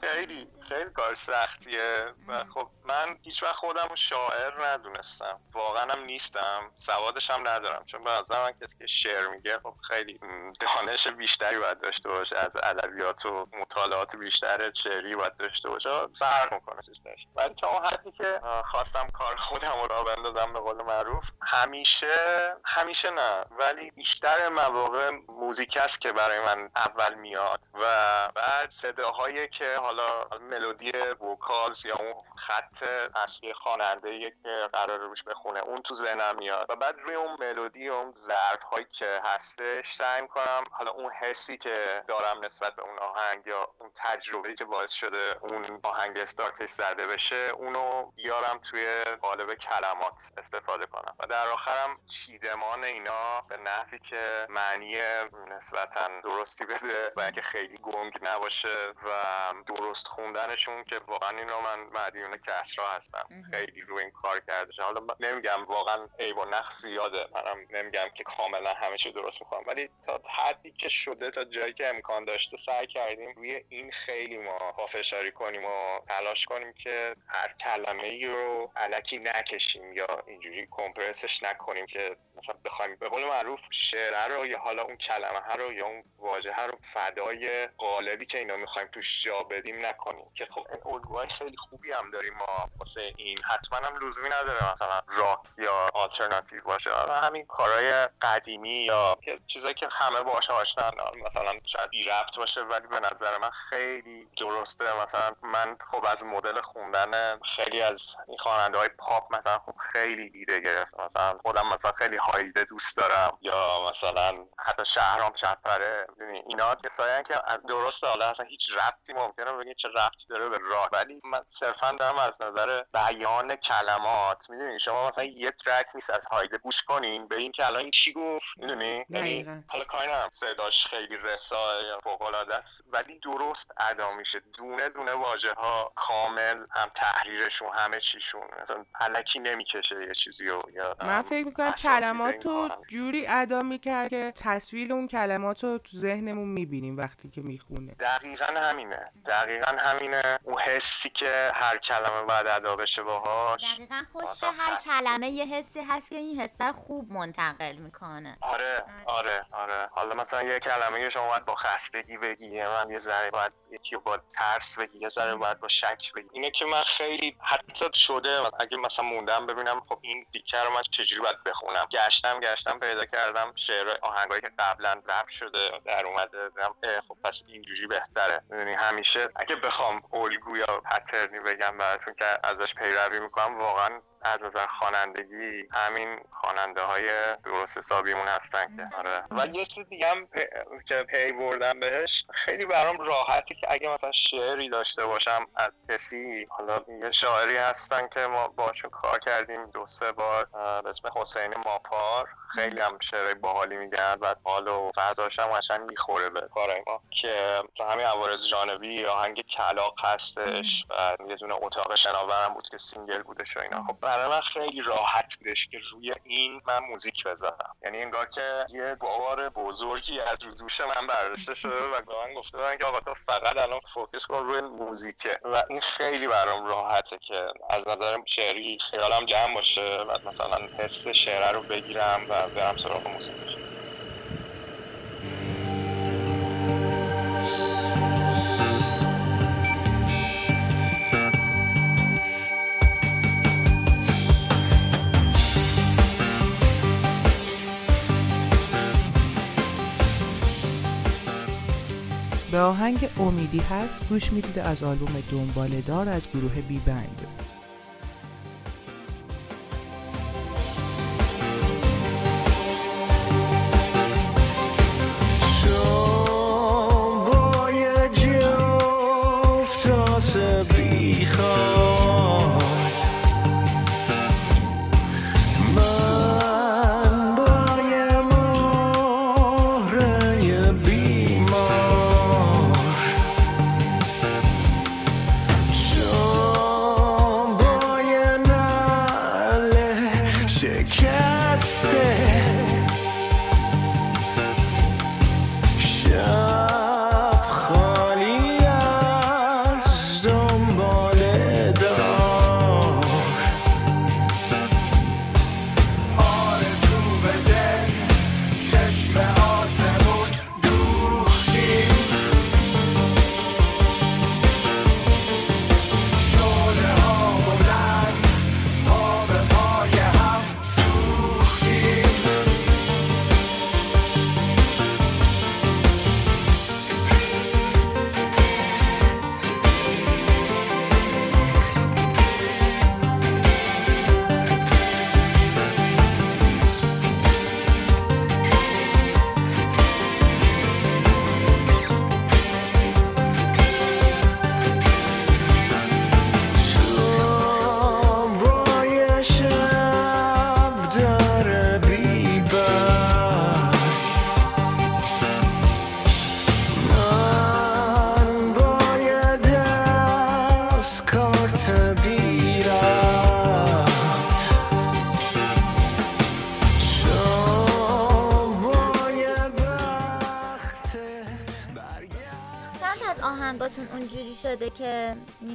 خیلی. خیلی کار سختیه و خب من هیچ وقت خودم شاعر ندونستم. واقعا هم نیستم. سوادش هم ندارم. چون به نظر من کسی که شعر میگه خب خیلی دانش بیشتری باید داشته باشه. از ادبیات و مطالعات بیشتر شعری باید داشته باشه. فرق می‌کنه چیزش ولی تا اون حدی که خواستم کار خودم رو راه بندازم به قول معروف همیشه همیشه نه. ولی بیشتر مواقع موزیک است که برای من اول میاد. و بعد صداهایی که حالا ملودی وکالز یا اون خط اصلی خواننده که قرار روش بخونه اون تو ذهنم میاد. و بعد روی اون ملودی و اون ضرب هایی که هستش سعی کنم حالا اون حسی که دارم نسبت به اون آهنگ یا اون تجربه که باعث شده اون آهنگ استارتش زده بشه اونو بیارم توی قالب کلمات استفاده کنم. و در آخرم چیدمان اینا به نحوی که معنی نسبتا درستی بده و اینکه خیلی گنگ نباشه و درست خوندنشون که واقعا اینو من مدیون کسرا هستم. خیلی روی این کار کرده حالا نمیگم واقعا عیب و نقص زیاده. منم نمیگم که کاملا همه چی درست می‌کنم. ولی تا حدی که شده تا جایی که امکان داشته سعی کردیم روی این خیلی ما پافشاری کنیم و تلاش کنیم که هر کلمه ای رو علکی نکشیم یا اینجوری کمپرسش نکنیم که مثلا بخوایم به قول معروف شعره رو یا حالا اون کلمه ها رو یا اون واژه ها رو فدای قالبی که اینا می‌خوایم توش جا بدیم نکنیم. که خب این الگوهای خیلی خوبی هم داریم ما. واسه این حتما هم لزومی نداره مثلا راک یا آلترناتیو باشه. همین کارهای قدیمی یا چیزایی که همه باهاش آشنا مثلا شاید بی ربط باشه ولی به نظر من خیلی درسته. مثلا من خب از مدل خوندن خیلی از این خواننده های پاپ مثلا خب خیلی دیده گرفت. مثلا خودم مثلا خیلی هایده دوست دارم. یا مثلا حتی شهرام چپره اینا کسایی که درسته. حالا اصلا هیچ ربطی ممکنه بگید چه ربطی داره به راه. ولی من صرفا دارم از نظر بیان کلمات می‌دونی شما مثلا یه ترک نیست از هایده گوش کنین به این که الان این چی گفت می‌دونی؟ یعنی حالا کاری صداش خیلی رسا یا فوق العاده است. ولی درست ادا میشه. دونه دونه واژه ها کامل هم تحریرشون همه چیشون. مثلا الکی نمی‌کشه یه چیزی یا من فکر می‌کنم کلمات رو جوری ادا می‌کرد که تصویر اون کلمات رو تو ذهنمون می‌بینیم وقتی که می‌خونه. دقیقا همینه. دقیقا همینه. اون حسی که هر کلمه باید ادا بشه باهاش. دقیقا پشت هر کلمه یه حسی هست که این حس خوب منتقل می‌کنه. آره آره آره. حالا مثلا یه کلمه شما باید با خستگی بگی من یه ذره باید یکی با ترس بگی یه ذره باید با شک بگی. اینه که من خیلی حتی شده اگه مثلا موندم ببینم خب این دیکر رو من چجوری باید بخونم. گشتم گشتم پیدا کردم شعر آهنگایی که قبلا ضبط شده در اومده خب پس اینجوری بهتره. یعنی همیشه اگه بخوام الگو یا پترنی بگم براتون که ازش پیروی می‌کنم واقعا از نظر خوانندگی همین خواننده های درست حسابیمون هستن که. آره. و یه چیز دیگه هم که پی بردم بهش خیلی برام راحته که اگه مثلا شعری داشته باشم از کسی حالا یه شاعری هستن که ما باشون کار کردیم دو سه بار به اسم حسین ماپار. خیلی هم شعر باحالی میگن و حال و فضاش هم قشنگ می‌خوره به کارای ما. که تو همین عوارض جانبی آهنگ کلاغ هستش و یه دونه اتاق شناورم بود که single بودش و اینا. خب برای من خیلی راحت بودش که روی این من موزیک بذارم. یعنی انگار که یه بار بزرگی از رو دوش من برداشته شده و به من گفته بودن که آقا تو فقط الان focus کن روی موزیکه. و این خیلی برام راحته که از نظر شعری خیالم جمع باشه و مثلا حس شعره رو بگیرم و برم سراغ موزیک به آهنگ امیدی هست گوش می‌دید از آلبوم دنباله دار از گروه بی بند. شده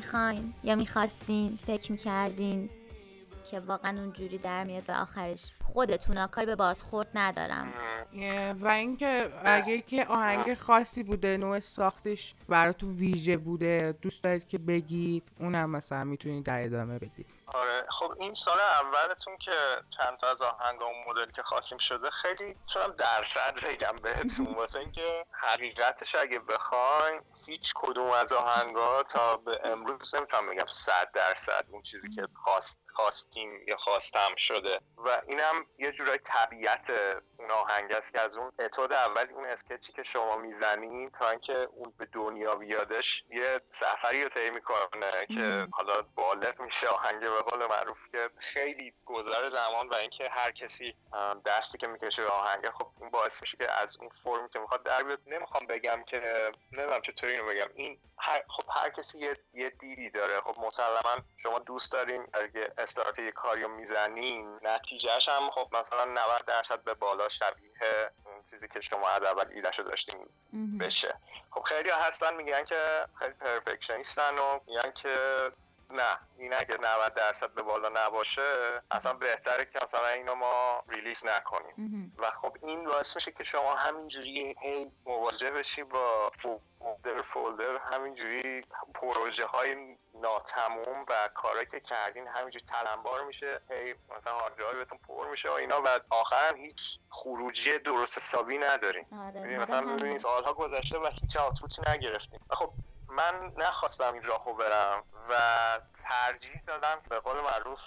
می‌خواین یا می‌خواستین فکر می‌کردین که واقعا اونجوری در میاد و آخرش خودتون کاری به بازخورد ندارم. و اینکه اگه که آهنگ خاصی بوده نوع ساختش براتون ویژه بوده دوست دارید که بگید اونم مثلا می‌تونید در ادامه بدید. آره. خب این سال اولتون که چند تا از آهنگ اون مدل که خواستیم شده خیلی چون درصد بگم بهتون؟ واسه اینکه حقیقتش اگه بخواین هیچ کدوم از آهنگا تا به امروز نمی‌تونم بگم صد درصد اون چیزی که خواست خواستیم یا خواستم شده. و اینم یه جورای طبیعت اون آهنگ است که از اون اتود اول اون اسکچی که شما می‌زنید تا اینکه اون به دنیا بیادش یه سفری رو طی می‌کنه که حالا بالغ میشه آهنگ به قول معروف که خیلی گذر زمان و اینکه هر کسی دستی که می‌کشه به آهنگ خب اون باعث میشه که از اون فرمی که می‌خواد در بیاد. نمی‌خوام بگم که نمی‌دونم چطوری اینو بگم. این هر خب هر کسی یه, یه دیدی داره. خب مسلما شما دوست دارین اگه استارت یه کاریو می‌زنین نتیجهش هم خب مثلا 90 درصد به بالا شبیه اون چیزی که شما از اول ایدهشو داشتین بشه. خب خیلی هستن میگن که خیلی پرفکشنیستن و میگن که نه این اگه 90 درصد به بالا نباشه اصلا بهتره که مثلا اینو ما ریلیز نکنیم. و خب این باعث میشه که شما همینجوری هی مواجه بشی با فولدر فولدر همینجوری پروژه های ناتموم و کارهایی که کردین همینجوری تلمبار میشه هی مثلا هارد بهتون پر میشه و اینا. و آخرم هیچ خروجی درست حسابی ندارین. آره مثلا ببینید سالها گذشته و هیچ آوتپوتی نگرفتیم خب من نخواستم این راهو برم و ترجیح دادم به قول معروف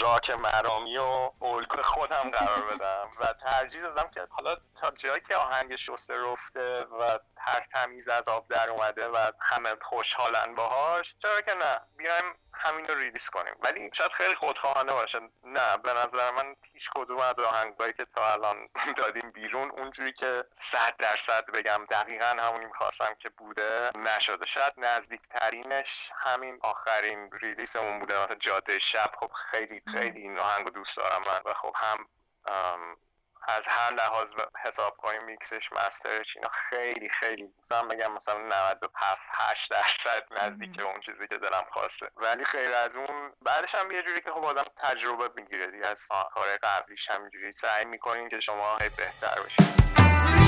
راک مرامی و الگو خودم قرار بدم. و ترجیح دادم که حالا تا جایی که آهنگ شسته رفته و هر تمیز از آب در اومده و همه خوشحالن باهاش چرا که نه بیایم همین رو ریلیس کنیم. ولی شاید خیلی خودخواهانه باشه. نه به نظر من هیچ کدوم از آهنگایی که تا الان دادیم بیرون اونجوری که صد درصد بگم دقیقا همونی می‌خواستم که بوده نشده. شاید نزدیکترینش همین آخرین ریلیسمون بوده مثلا جاده شب. خب خیلی خیلی این آهنگ دوست دارم من و خب هم از هر لحاظ حساب کنیم میکسش مسترش اینا خیلی خیلی. مثلا بگم مثلا 97 8 درصد نزدیک اون چیزی که دلم خواسته. ولی خیلی از اون بعدش هم یه جوری که خب آدم تجربه می‌گیره دیگه. از کار قبلیش همینجوری سعی می‌کنین که شما بهتر بشید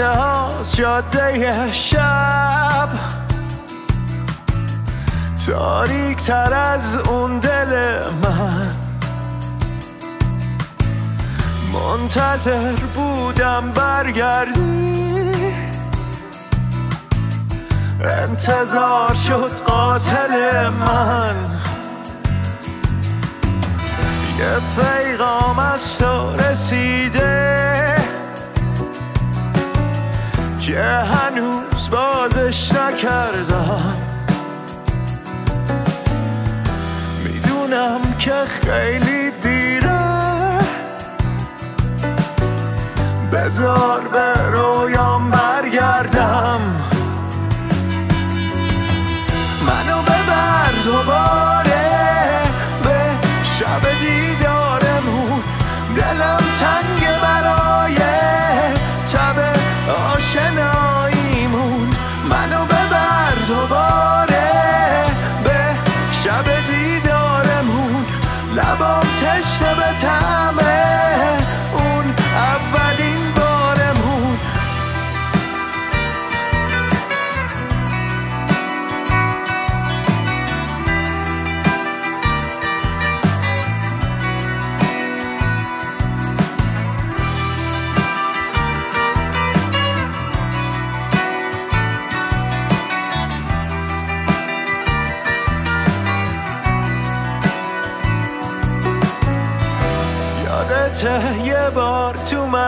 انتهاز جاده شب. تاریک تر از اون دل من. منتظر بودم برگردی. انتظار شد قاتل من. یه پیغام از تو رسیده. که هنوز بازش نکردم. می‌دونم که خیلی دیره. بذار به رویام برگردم. منو ببر دوباره.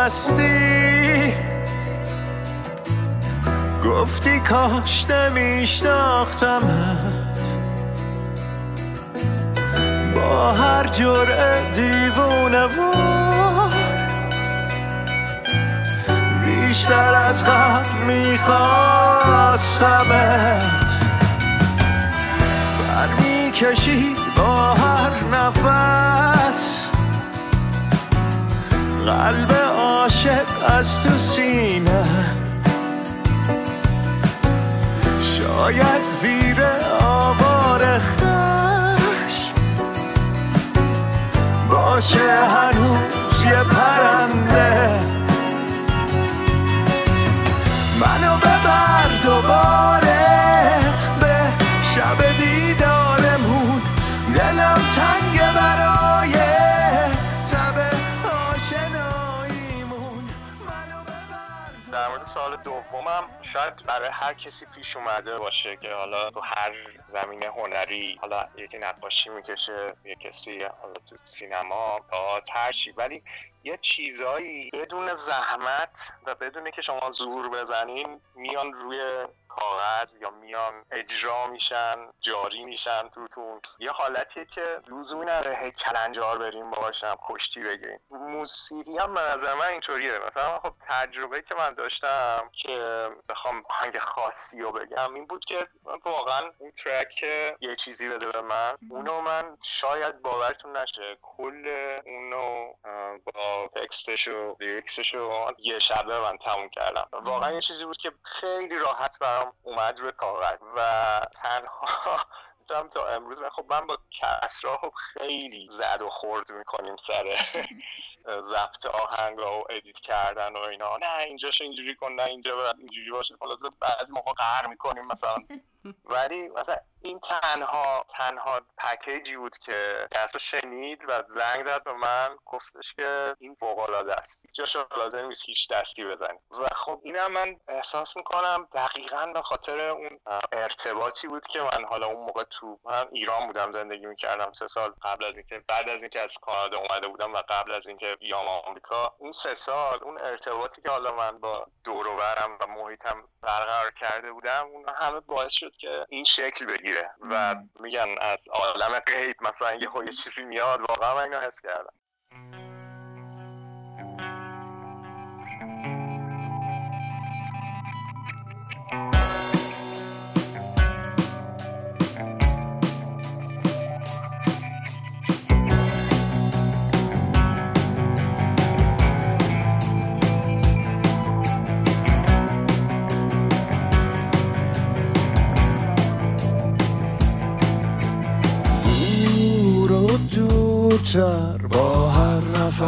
تو مستی گفتی کاش نمیشناختمت با هر جرعه دیوونه وار بیشتر از قبل میخواستمت. بر می‌کشید با هر نفس. قلب عاشق از تو سینه. شاید زیر آوار خشم باشه هنوز یه پرنده. منو ببر دوباره دومم شاید برای هر کسی پیش اومده باشه که حالا تو هر زمینه هنری حالا یکی نقاشی می‌کشه یه کسی حالا تو سینما هر چی. ولی یه چیزایی بدون زحمت و بدون که شما زور بزنین میان روی کاغذ یا میان اجرا میشن جاری میشن توتون. یه حالتیه که لزومی نداره کلنجار بریم باشم کشتی بگیریم. موسیقی هم به نظر من اینطوریه. مثلا خب تجربه که من داشتم که بخوام آهنگ خاصی رو بگم این بود که واقعا اون ترک یه چیزی بده به من اونو من شاید باورتون نشه. کل اونو با تکستش و یه شبه من تموم کردم. واقعا یه چیزی بود که خیلی راحت برام اومد روی کاغذ و تنها دارم تا امروز من خب من با کسرا خب خیلی زد و خورد می‌کنیم سر ضبط آهنگ و ادیت کردن و اینا. نه اینجاش اینجوری کن نه اینجا اینجوری باشه. خلاصه بعضی موقع قهر می‌کنیم مثلا. ولی مثلا این تنها تنها پکیجی بود که کسا شنید و زنگ زد به من گفتش که این فوق العاده است. جاش لازم نیست هیچ دستی بزنی. و خب اینم من احساس می‌کنم دقیقا به خاطر اون ارتباطی بود که من حالا اون موقع تو من ایران بودم زندگی می‌کردم سه سال قبل از اینکه بعد از اینکه از کانادا اومده بودم و قبل از اینکه بیام آمریکا. اون سه سال اون ارتباطی که حالا من با دور و برم و محیطم برقرار کرده بودم اون همه باعث شد که این شکل بگیره و میگن از عالم غیب مثلا یه چیزی میاد واقعا من اینو حس کردم. دورتر با هر نفس.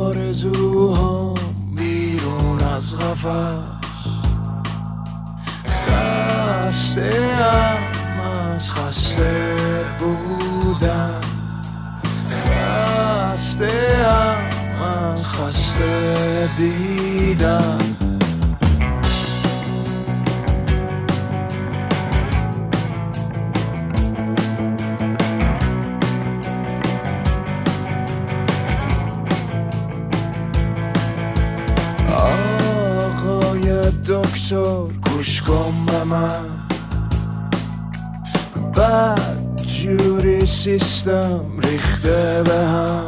آرزوهام بیرون از قفس. خسته ام از خسته بودن. خسته ام از خسته دیدن. دکتر گوش کن به من. بد جوری سیستم ریخته به هم.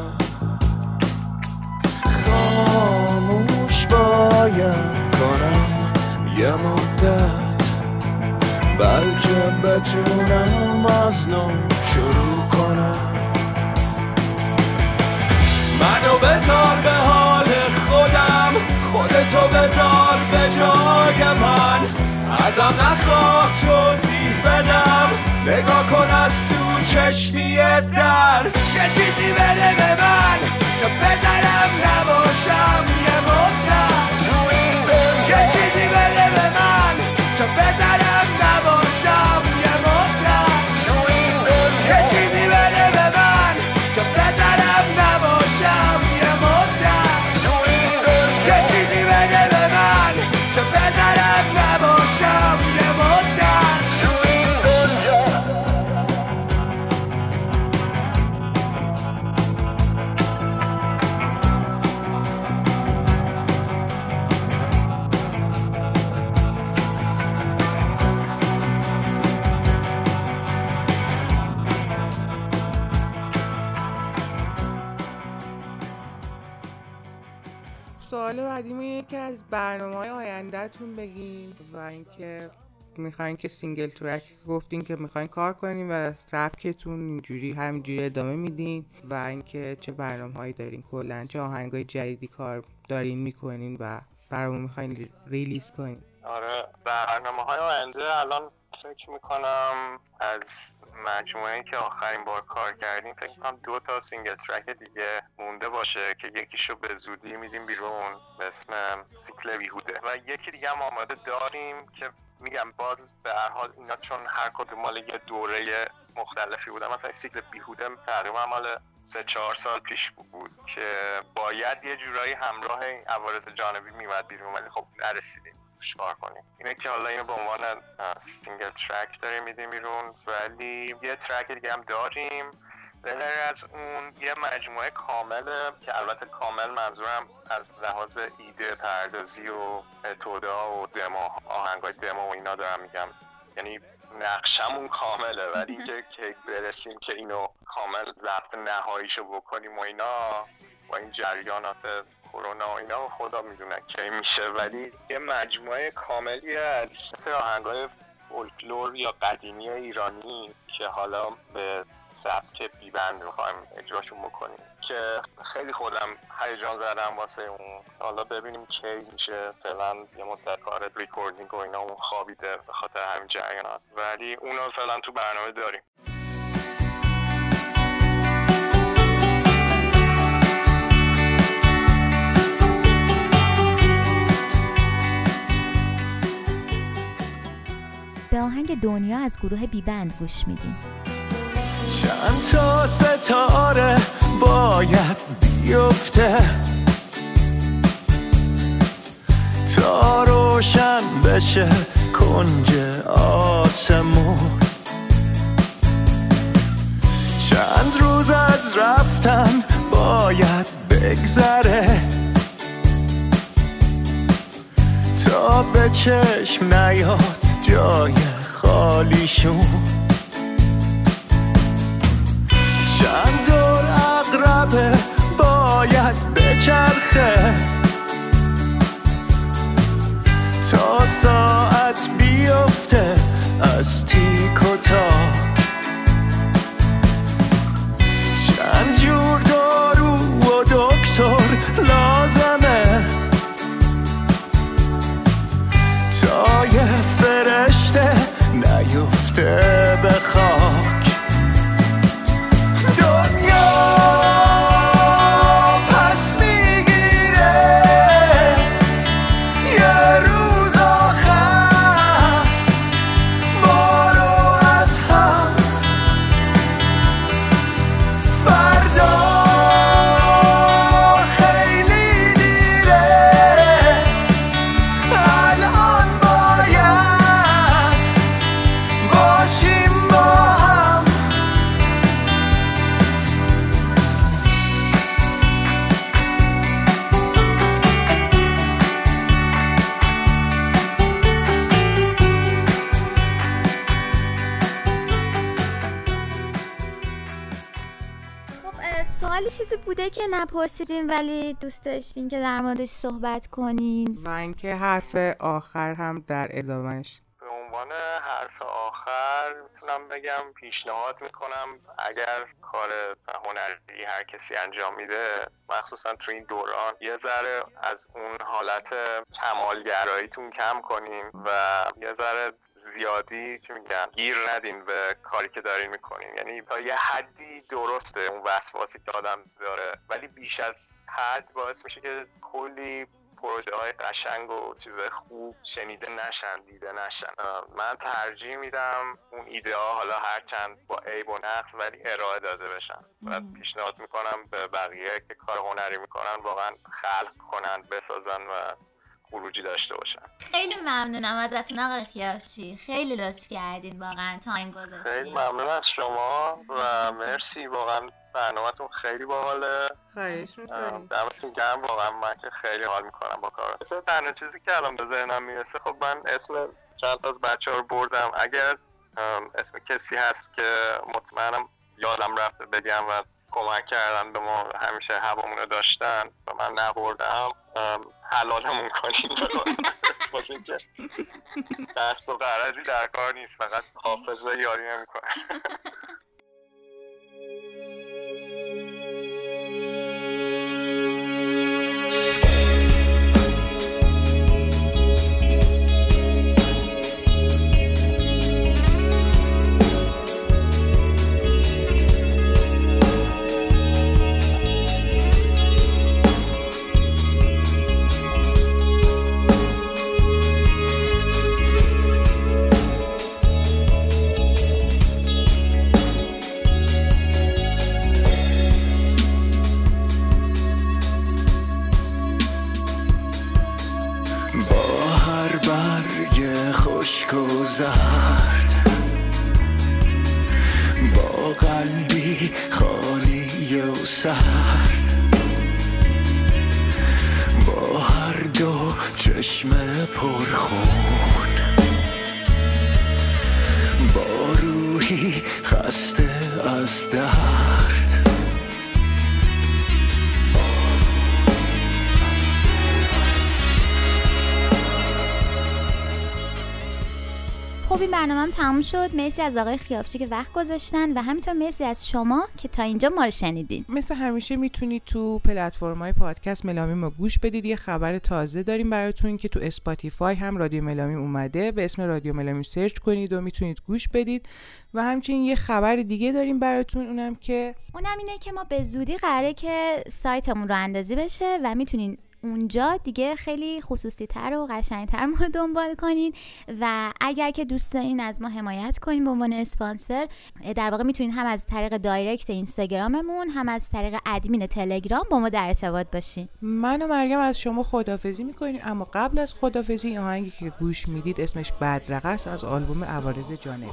خاموش باید کنم یه مدت. بلکه بتونم از نو شروع کنم. منو بذار به حال خودم. خودتو بذار به جای من. ازم نخواه توضیح بدم. نگاه کن از تو چشمی در. یه چیزی بده به من که بزنم نباشم یه مدت. یه چیزی بده به من که بزنم که از برنامه های آیندهتون بگین و اینکه می‌خواین که single track گفتین که می‌خواین کار کنین و سبکتون اینجوری همینجوری ادامه میدین و اینکه چه برنامه هایی دارین. کلا چه آهنگ های جدیدی کار دارین می‌کنین و برامون می‌خواین release کنین. آره برنامه های آینده الان فکر می‌کنم از مجموعه که آخرین بار کار کردیم فکر کنم دو تا single track دیگه مونده باشه که یکیشو به زودی میدیم بیرون به اسم سیکل بیهوده. و یکی دیگه هم آماده داریم که میگم باز به هر حال اینا چون هر کدوم مال یه دوره مختلفی بودن مثلا سیکل بیهوده تقریبا مال سه چهار سال پیش بود که باید یه جورایی همراه عوارض جانبی میمد بیرون ولی خب نرسیدیم. کار کنیم؟ اینه که حالا اینو به عنوان single track داریم میدیم بیرون ولی یه track دیگه هم داریم. به از اون یه مجموعه کامل که البته کامل منظورم از لحاظ ایده پردازی و تودا و دمو آهنگای دمو و اینا دارم میگم. یعنی نقشمون کامله ولی اینکه که برسیم که اینو کامل ضبط نهاییشو بکنیم و اینا با این جریانات کرونا و اینا خدا می‌دونه کی میشه. ولی یه مجموعه کاملی از آهنگای فولکلور یا قدیمی ایرانی که حالا به سبک بیبند می‌خوایم اجراشون بکنیم که خیلی خودم هیجان زدم واسه اون. حالا ببینیم کی میشه. فعلا یه مدت کار ریکوردینگ و اینا اون خوابیده به خاطر همین جریانات ولی اونو فعلا تو برنامه داریم. دنیا از گروه بیبند گوش میدیم. چند تا ستاره باید بیفته. تا روشن بشه کنج آسمون. چند روز از رفتن باید بگذره. تا به چشم نیاد جای خالیشون. چند دور اقربه باید بچرخه. تا ساعت بیفته از تیک و تا after. که نپرسیدیم ولی دوست داشتین که در موردش صحبت کنین. و اینکه حرف آخر هم در ادامهش به عنوان حرف آخر می‌تونم بگم پیشنهاد می‌کنم اگر کار هنری هر کسی انجام میده مخصوصا تو این دوران یه ذره از اون حالت کمالگراییتون کم کنیم و یه ذره زیادی چی میگم گیر ندین به کاری که دارین می‌کنین. یعنی تا یه حدی درسته اون وسواسی که آدم داره ولی بیش از حد باعث میشه که کلی پروژه های قشنگ و چیز خوب شنیده نشن دیده نشن. من ترجیح میدم اون ایده ها حالا هرچند با عیب و نقص ولی ارائه داده بشن. و پیشنهاد می‌کنم به بقیه که کار هنری می‌کنن واقعا خلق کنن بسازن و خروجی داشته باشن. خیلی ممنونم ازتون آقای خیافچی خیلی لطف کردین واقعا تایم گذاشتین. خیلی ممنون از شما و مرسی. واقعا برنامهتون خیلی باحاله. خواهش می‌کنم دمتون گرم. واقعا من که خیلی حال می‌کنم با کار تنها چیزی که الان به ذهنم می‌رسه خب من اسم چند تا از بچه ها رو بردم. اگر اسم کسی هست که مطمئنم یادم رفته بگم و کمک کردن به ما همیشه هوامون رو داشتن و من نبردم. حلالمون کنیم. واسه اینکه دست و قرضی در کار نیست. فقط حافظه یاری نمی‌کنه. تموم شد. مرسی از آقای خیافچی که وقت گذاشتن و همینطور مرسی از شما که تا اینجا ما رو شنیدین. مثل همیشه می‌تونید تو پلتفرم های پادکست ملامی ما گوش بدید. یه خبر تازه داریم براتون که تو اسپاتیفای هم رادیو ملامی اومده. به اسم رادیو ملامی search کنید و می‌تونید گوش بدید. و همچنین یه خبر دیگه داریم براتون اونم که اونم اینه که ما به زودی قراره که سایتمون راه اندازی بشه و می‌تونین اونجا دیگه خیلی خصوصی تر و قشنگ تر ما رو دنبال کنین. و اگر که دوست دارین از ما حمایت کنین به عنوان اسپانسر در واقع می‌تونین هم از طریق دایرکت اینستاگراممون هم از طریق ادمین تلگرام با ما در ارتباط باشین. من و مریم از شما خدافزی می‌کنیم اما قبل از خدافزی آهنگی که گوش می‌دید اسمش بدرقه از آلبوم عوارض جانبی.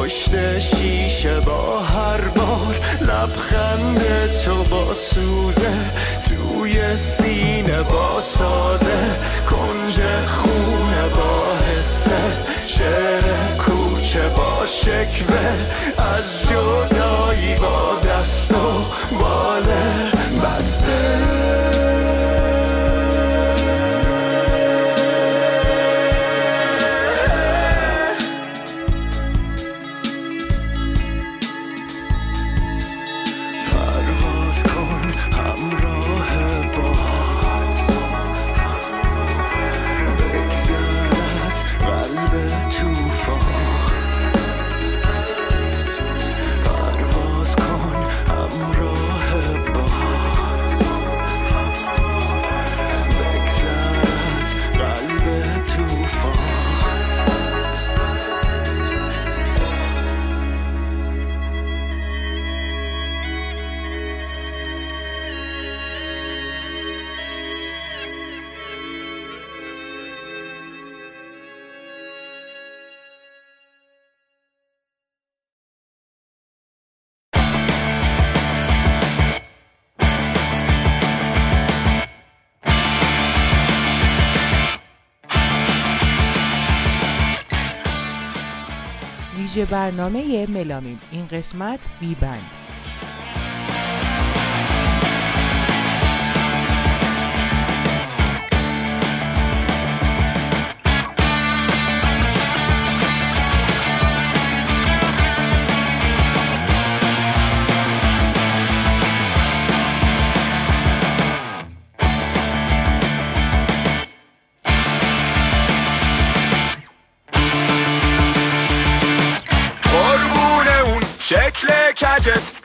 پشت شیشه با هر بار لبخند تو با سوزه توی سینه با سازه کنج خونه با حسه. شعر کوچه با شکوه از جدایی با ویژه برنامه ملامیم این قسمت بی بند کجت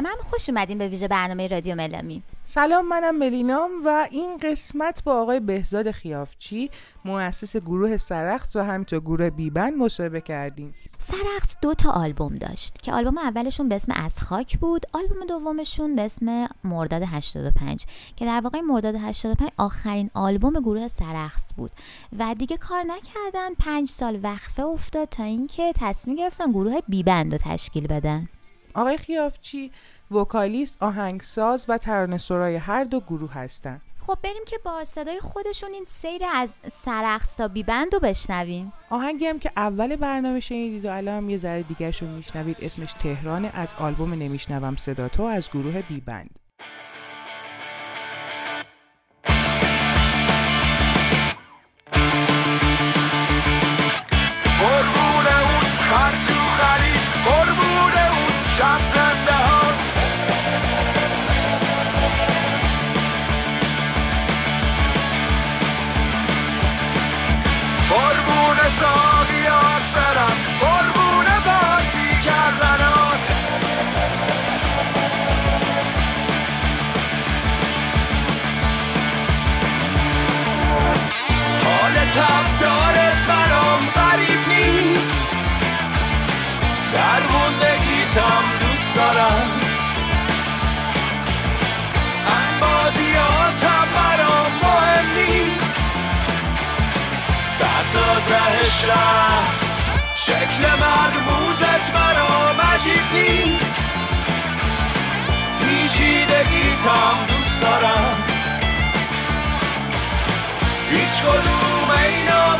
مریم هم خوش اومدیم به ویژه برنامه رادیو ملامی. سلام منم ملینام و این قسمت با آقای بهزاد خیافچی مؤسس گروه سرخص و همینطور گروه بیبند مصاحبه کردیم. سرخص دو تا آلبوم داشت که آلبوم اولشون به اسم از خاک بود آلبوم دومشون به اسم مرداد 85 که در واقع مرداد 85 آخرین آلبوم گروه سرخص بود. و دیگه کار نکردن پنج سال وقفه افتاد تا اینکه تصمیم گرفتن گروه بیبند رو تشکیل بدن. آقای خیافچی وکالیست، آهنگساز و ترانه سرای هر دو گروه هستند. خب بریم که با صدای خودشون این سیر از سرخص تا بیبند رو بشنویم آهنگی هم که اول برنامه شنیدید و الان یه ذره دیگرشون میشنوید اسمش تهران از آلبوم نمیشنوم صدا تو از گروه بیبند شهر شکل مرموزت برام عجیب نیست. پیچیدگیتم دوست دارم. هیچ کدوم اینا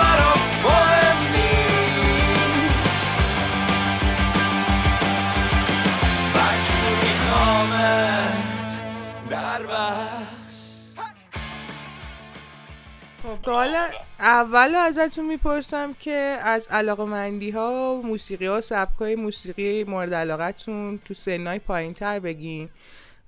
خب. اول ازتون می‌پرسم که از علاقه ها موسیقی ها سبک های موسیقی مورد علاقتون تو سنهای پایین تر بگین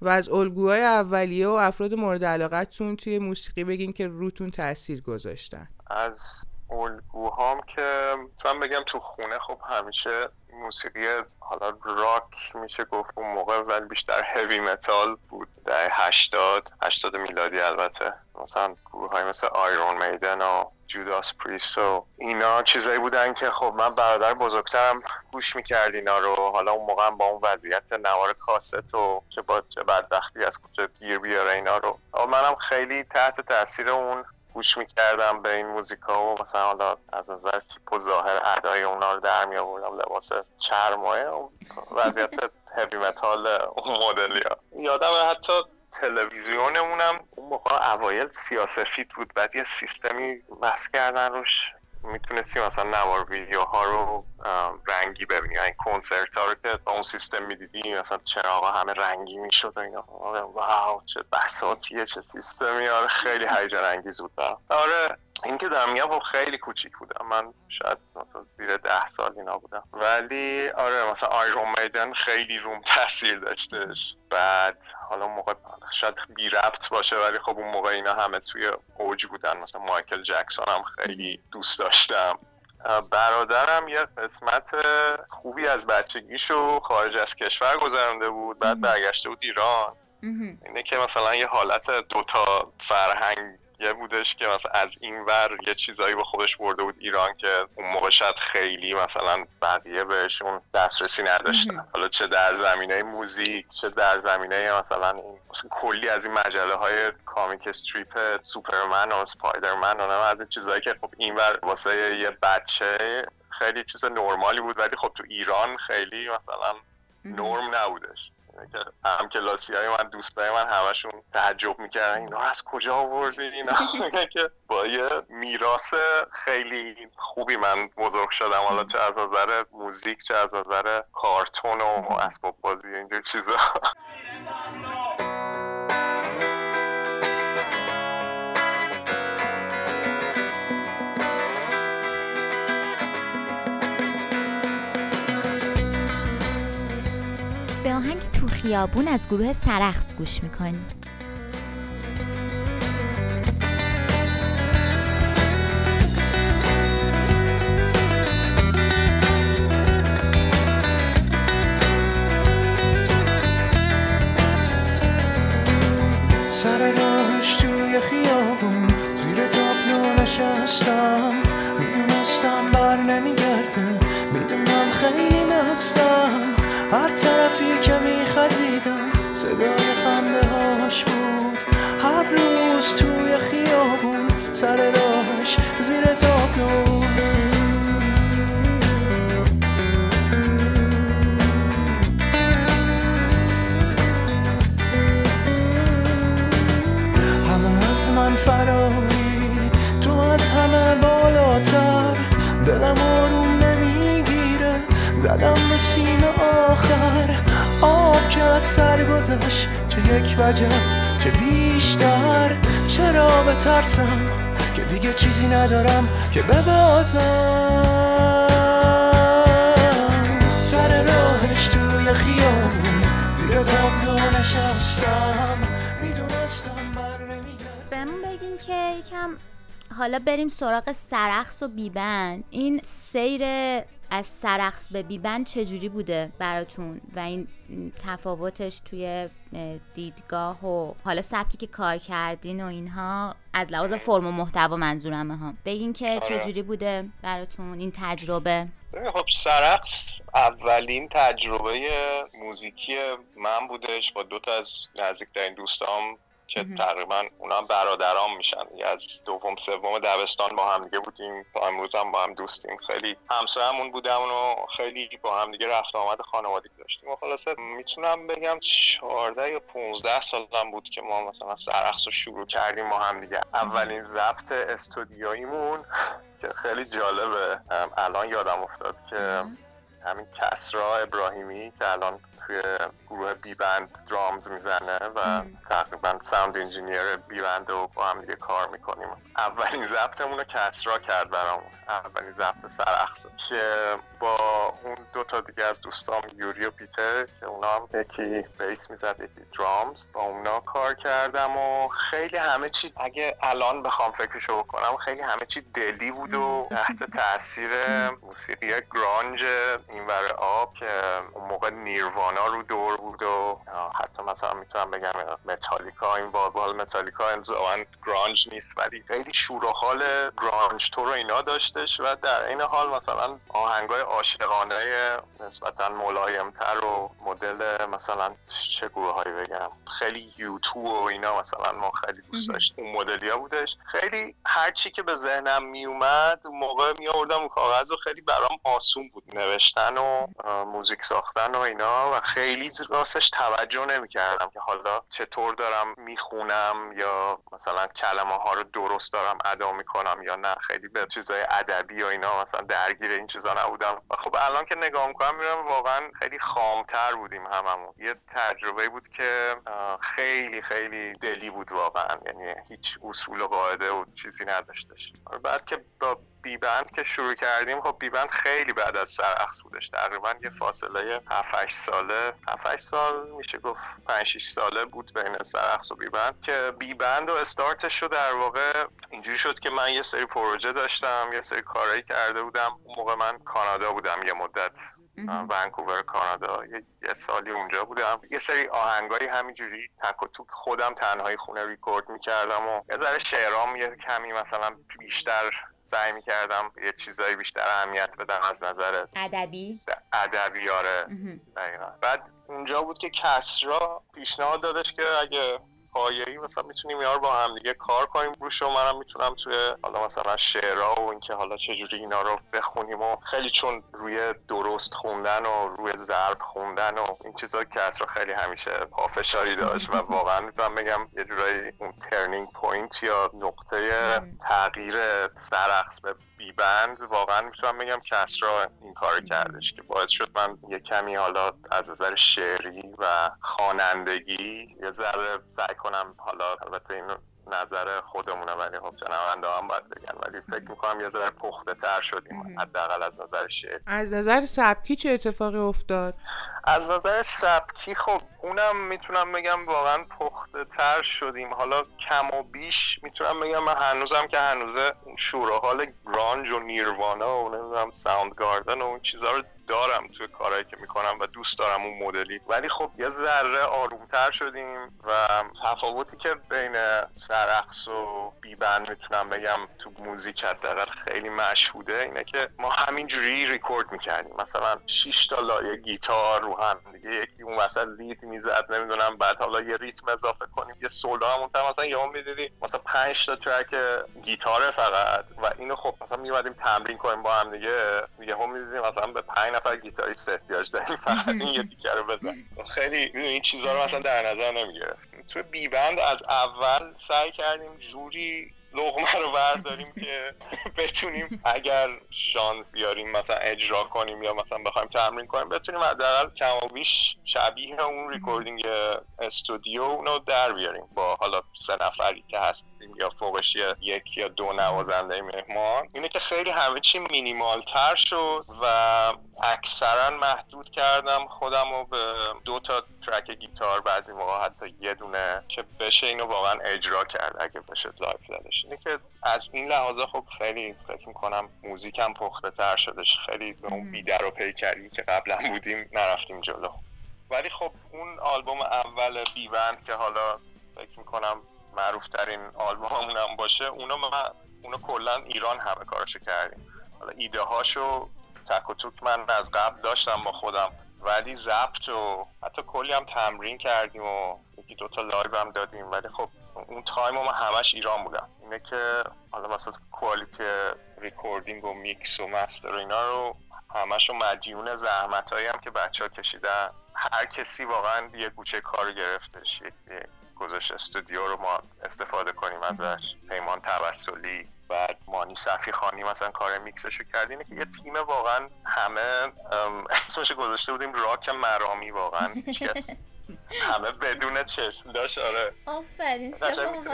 و از الگوهای اولیه و افراد مورد علاقتون توی موسیقی بگین که روتون تاثیر گذاشتن. از الگوهام که مثلا بگم تو خونه خب همیشه موسیقی حالا راک میشه گفت اون موقع ولی بیشتر هوی متال بود. در هشتاد هشتاد میلادی البته. مثلا های مثل Iron Maiden و Judas Priest و اینا چیزایی بودن که خب من برادر بزرگترم گوش می‌کرد اینا رو. حالا اون موقع با اون وضعیت نوار کاست و چه با چه بدبختی از کجا گیر بیاره اینا رو. منم خیلی تحت تاثیر اون گوش می‌کردم به این موزیکا و مثلا حالا از نظر تیپ و ظاهر ادای اونا رو در می آوردم لباس چرمای وضعیت heavy metal اون مدلی ها یادم حتی تلویزیونمونم. اون موقع اوایل سیاسفید بود بعد یه سیستمی بس کردن روش. می‌تونستی مثلا نوار ویدیوها رو رنگی ببینی این کنسرت ها رو که با اون سیستم می‌دیدی مثلا چراغا همه رنگی می‌شد و اینا. واو چه بساتیه چه سیستمی آره خیلی هیجان انگیز بود. آره. این که دارم میگم خب خیلی کوچیک بودم من شاید مثلا زیر ده سال اینا بودم. ولی آره مثلا آیرون میدن خیلی روم تاثیر داشتش. بعد حالا موقع شاید بی ربط باشه ولی خب اون موقع اینا همه توی اوج بودن. مثلا مایکل جکسون هم خیلی دوست داشتم. برادرم یه قسمت خوبی از بچگیشو خارج از کشور گذرانده بود. بعد برگشته بود ایران. اینه که مثلا یه حالت دوتا فرهنگ یه بودش که مثلا از این ور یه چیزایی به خودش برده بود ایران که اون موقع شاید خیلی مثلا بقیه بهشون دسترسی نداشتن. حالا چه در زمینه موزیک چه در زمینه مثلا این کلی از این مجله های کامیک استریپ سوپرمن و سپایدرمن و از این چیزهایی که خب این ور واسه یه بچه خیلی چیز نرمالی بود ولی خب تو ایران خیلی مثلا نرم نبودش. هم کلاسی های من دوستای من همشون تعجب می‌کردن اینا از کجا آوردین؟ اینا که با یه میراث خیلی خوبی من بزرگ شدم. حالا چه از نظر موزیک چه از نظر کارتون و اسباب بازی اینجور چیزا. تو خیابون از گروه سرخص گوش می‌کنیم دلم آروم نمی‌گیره. زدم به آخر. آب که از سر گذشت چه یک وجب چه بیشتر. چرا به ترسم که دیگه چیزی ندارم که ببازم؟ سر راهش توی خیابون زیر تابلو نشستم. می‌دونستم بر نمیگرد. بهمون بگین که یکم حالا بریم سراغ سرخص و بیبند. این سیر از سرخص به بیبند چجوری بوده براتون؟ و این تفاوتش توی اه، دیدگاه و حالا سبکی که کار کردین و اینها از لحاظ فرم و محتوا منظورمه ها. بگین که چجوری بوده براتون این تجربه؟ خب سرقص اولین تجربه موزیکی من بودش با دو تا از نزدیکترین دوستام که تقریبا اونا هم برادرام میشن. از دوم سوم دبستان با هم دیگه بودیم. تا امروز هم با هم دوستیم. خیلی همسایه‌مون بودم و خیلی با هم دیگه رفت آمد خانوادگی داشتیم. و خلاصه می‌تونم بگم 14 یا 15 سالم بود که ما مثلا سرقص رو شروع کردیم با هم دیگه. اولین ضبط استودیویمون که خیلی جالبه. الان یادم افتاد که همین کسرا ابراهیمی که الان توی گروه بی بند drums می‌زنه و تقریبا sound engineer بی بند رو با هم دیگه کار می‌کنیم. اولین ضبطمون رو کسرا کرد برامون. اولین ضبط سرقص که با اون دو تا دیگه از دوستام یوری و پیتر که اونا هم یکی bass می‌زد یکی drums با اونا کار کردم و خیلی همه چی اگه الان بخوام فکرشو بکنم خیلی همه چی دلی بود و تحت تاثیر موسیقی گرانج اینور آب که اون موقع نیروانا رو دور بود و حتی مثلا می‌تونم بگم متالیکا این بال متالیکا انزوان گرانج نیست ولی خیلی شور و حال گرانج تو رو اینا داشتش و در این حال مثلا آهنگای عاشقانه نسبتا ملایمتر و مدل مثلا چه گروه هایی بگم خیلی یوتو و اینا مثلا ما خیلی دوست داشتیم اون مدلی ها بودش. خیلی هر چی که به ذهنم میومد اون موقع می آوردم کاغذ و خیلی برام آسون بود نوشتن و موزیک ساختن و اینا و خیلی راستش توجه نمی کردم که حالا چطور دارم می‌خونم یا مثلا کلمه ها رو درست دارم ادا می‌کنم یا نه. خیلی به چیزای ادبی و اینا مثلا درگیر این چیزا نبودم. خب الان که نگاه می‌کنم می‌بینم واقعا خیلی خامتر بودیم هممون. یه تجربه بود که خیلی خیلی دلی بود واقعا. یعنی هیچ اصول و قاعده و چیزی نداشتش. بعد که با بیبند که شروع کردیم خب بیبند خیلی بعد از سرعکس بودش تقریبا یه فاصله 7 8 ساله 7 8 سال میشه گفت 5 6 ساله بود بین سرعکس و بیبند که بیبند و استارتش رو در واقع اینجوری شد که من یه سری پروژه داشتم یه سری کارایی کرده بودم. اون موقع من کانادا بودم یه مدت. ونکوور کانادا. یه, یه سالی اونجا بودم. یه سری آهنگایی همینجوری تک و توک خودم تنهایی خونه ریکورد می‌کردم و یه ذره شعرام یه کمی مثلا بیشتر سعی می‌کردم یه چیزایی بیشتر اهمیت بدم از نظر ادبی؟ ادبی آره. بعد اونجا بود که کسرا پیشنهاد دادش که اگه پایه‌ای مثلا می‌تونیم یار با هم دیگه کار کنیم. روش و منم می‌تونم توی حالا مثلا شعرها و اینکه حالا چجوری اینا رو بخونیم و خیلی چون روی درست خوندن و روی ضرب خوندن و این چیزا کسرا خیلی همیشه پافشاری داشت و واقعا می‌تونم بگم یه جورایی اون turning point یا نقطه تغییر سرعکس به بیبند واقعا می‌تونم بگم کسرا این کار کردش که باعث شد من یه کمی حالا از نظر شعری و خوانندگی یه ذره سعی کنم حالا البته این نظر خودمونه ولی خب شنونده هم باید بگن. ولی فکر می‌کنم یه ذره پخته تر شدیم حداقل از نظر شعر. از نظر سبکی چه اتفاقی افتاد؟ از نظر سبکی خب اونم می‌تونم بگم واقعا پخته تر شدیم. حالا کم و بیش می‌تونم بگم من هنوزم که هنوزه اون شور و حال grunge و Nirvana و نمی‌دونم Soundgarden و اون چیزا رو دارم توی کارهایی که می‌کنم و دوست دارم اون مدلی. ولی خب یه ذره آرومتر شدیم و تفاوتی که بین سرقص و بیبند می‌تونم بگم تو موزیک حداقل خیلی مشهوده اینه که ما همینجوری ریکورد می‌کردیم. مثلا 6 تا لایه گیتار رو هم دیگه یکی اون وسط lead می‌زد نمی‌دونم بعد حالا یه ریتم اضافه کنیم یه سولو هم مثلا یهو می‌دیدی مثلا 5 تا track گیتاره فقط و اینو خب مثلا میومدیم تمرین کنیم با هم دیگه هم می‌دیدیم مثلا به 5 نفر گیتاریست احتیاج داریم فقط این یه دیگه رو بزن. خیلی این چیزها رو مثلا در نظر نمی‌گرفتیم تو بیبند از اول سعی کردیم جوری لقمه رو برداریم که بتونیم اگر شانس بیاریم مثلا اجرا کنیم یا مثلا بخوایم تمرین کنیم بتونیم حداقل کم و بیش شبیه اون recording استودیو رو در بیاریم با حالا سه نفری که هستیم یا فوقش یک یا دو نوازنده مهمان. اینه که خیلی همه چی مینیمال تر شد و اکثرا محدود کردم خودم رو به دو تا track گیتار بعضی موقع حتی یه دونه که بشه اینو واقعا اجرا کرد اگه بشه live زدش. اینه که از این لحاظا خب خیلی فکر می‌کنم موزیکم پخته تر شدش خیلی به اون بی در و پیکری که قبلا بودیم نرفتیم جلو. ولی خب اون آلبوم اول beyond که حالا فکر می‌کنم معروف ترین آلبوممون هم باشه اونو ما اونو کلا ایران همه کارشو کردیم. حالا ایده هاشو تک و توک من از قبل داشتم با خودم ولی ضبط و حتی کلی هم تمرین کردیم و یکی دوتا live هم دادیم. ولی خب اون تایم ما همش ایران بودم اینه که حالا مثلا quality recording و میکس و master و اینا رو همش رو مدیون زحمت هم که بچه ها کشیدن. هر کسی واقعا یه گوشه کار گرفتش. گذاشت استودیو رو ما استفاده کنیم ازش. پیمان توسلی بعد مانی صفی خانی مثلا کار میکسشو کردیم که یه تیم واقعا همه اسمش گذاشته بودیم راک مرامی واقعا. همه بدون چشم داشت آره. آفرین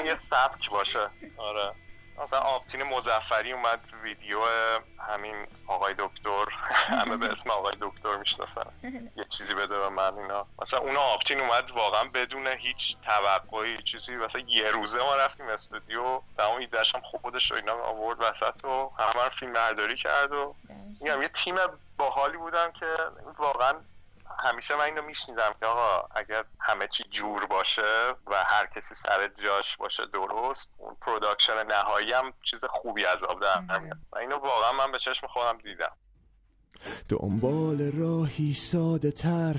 یه سبک باشه. آره. مثلا آبتین مزفری اومد ویدیو همین آقای دکتر. همه به اسم آقای دکتر می‌شناسن. یه چیزی بده به من اینا. مثلا اون آبتین اومد واقعا بدون هیچ توقعی چیزی. مثلا یه روزه ما رفتیم استودیو اون ایدهش هم خودش و اینا آورد وسط و همه فیلم برداری کرد و میگم یه تیم باحالی بودن که واقعا همیشه من اینو میشنیدم که آقا اگر همه چی جور باشه و هر کسی سر جاش باشه درست اون production نهایی هم چیز خوبی از آب در نمیاد. و اینو واقعا من به چشم خودم دیدم. دنبال راهی ساده تر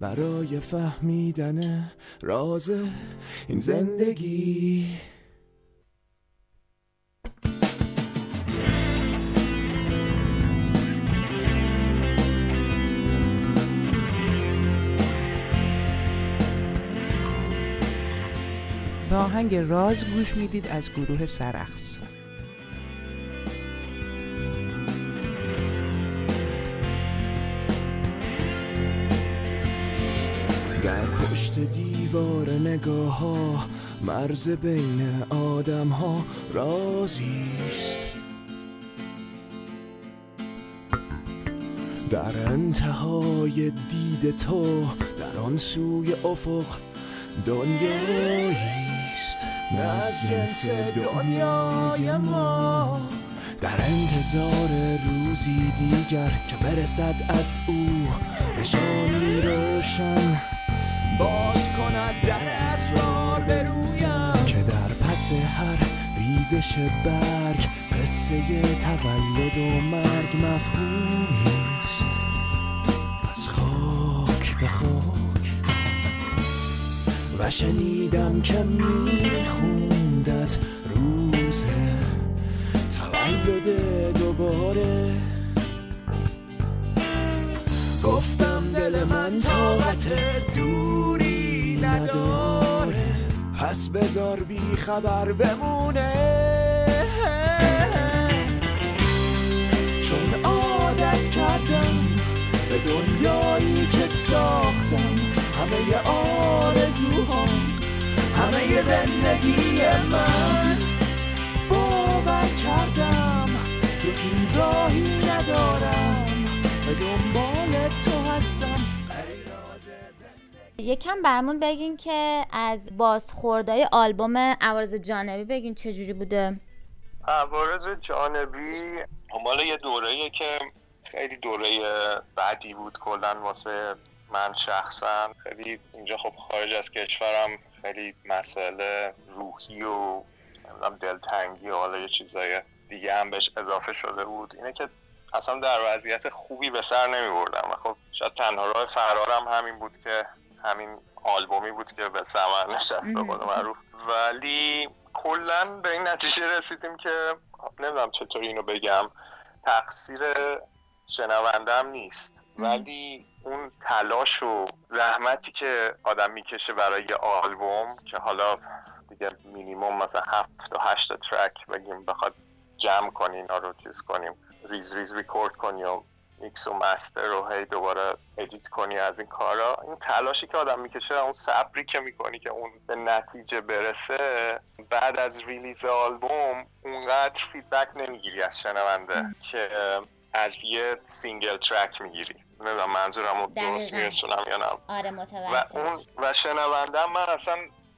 برای فهمیدن راز این زندگی. به آهنگ راز گوش می‌دید از گروه سرخص در پشت دیوار نگاه ها مرز بین آدم ها رازیست در انتهای دید تو در آن سوی افق دنیایی. از جنس دنیای ما. در انتظار روزی دیگر که برسد از او نشانی روشن باز کند در اسرار برویم که در پس هر ریزش برگ قصه تولد و مرگ مفهومیست و شنیدم که میخوندت روز تولد دوباره. گفتم دل من طاقت دوری نداره. پس بذار بی خبر بمونه. چون عادت کردم به دنیایی که ساختم همه آرزوهام همه زندگی من. باور کردم جز این راهی ندارم به دنبال تو هستم. یکم برمون بگین که از بازخوردهای آلبوم عوارض جانبی بگین چجوری بوده. عوارض جانبی مال یه دوره که خیلی دوره بعدی بود کلا واسه من شخصا خیلی اینجا خب خارج از کشورم خیلی مسئله روحی و دلتنگی و حالا یه چیزای دیگه هم بهش اضافه شده بود. اینه که اصلا در وضعیت خوبی به سر نمی بردم و خب شاید تنها راه فرارم همین بود که همین آلبومی بود که به سمر نشست به معروف. ولی کلا به این نتیجه رسیدیم که نمی‌دونم چطور اینو بگم. تقصیر شنوندم نیست. ولی اون تلاش و زحمتی که آدم می‌کشه برای یه آلبوم که حالا دیگه مینیموم مثلا هفت و هشت track بگیم بخواد جمع کنی اینا رو چیز کنیم ریز ریز ریکورد کنی و میکس و master رو هی دوباره edit کنی از این کارا. این تلاشی که آدم می‌کشه اون صبری که می‌کنی که اون به نتیجه برسه بعد از release آلبوم اونقدر feedback نمی‌گیری از شنونده که از یه single track می‌گیری. نمی‌دونم منظورم رو درست میرسونم یا نه. آره و اون و شنونده من اصلا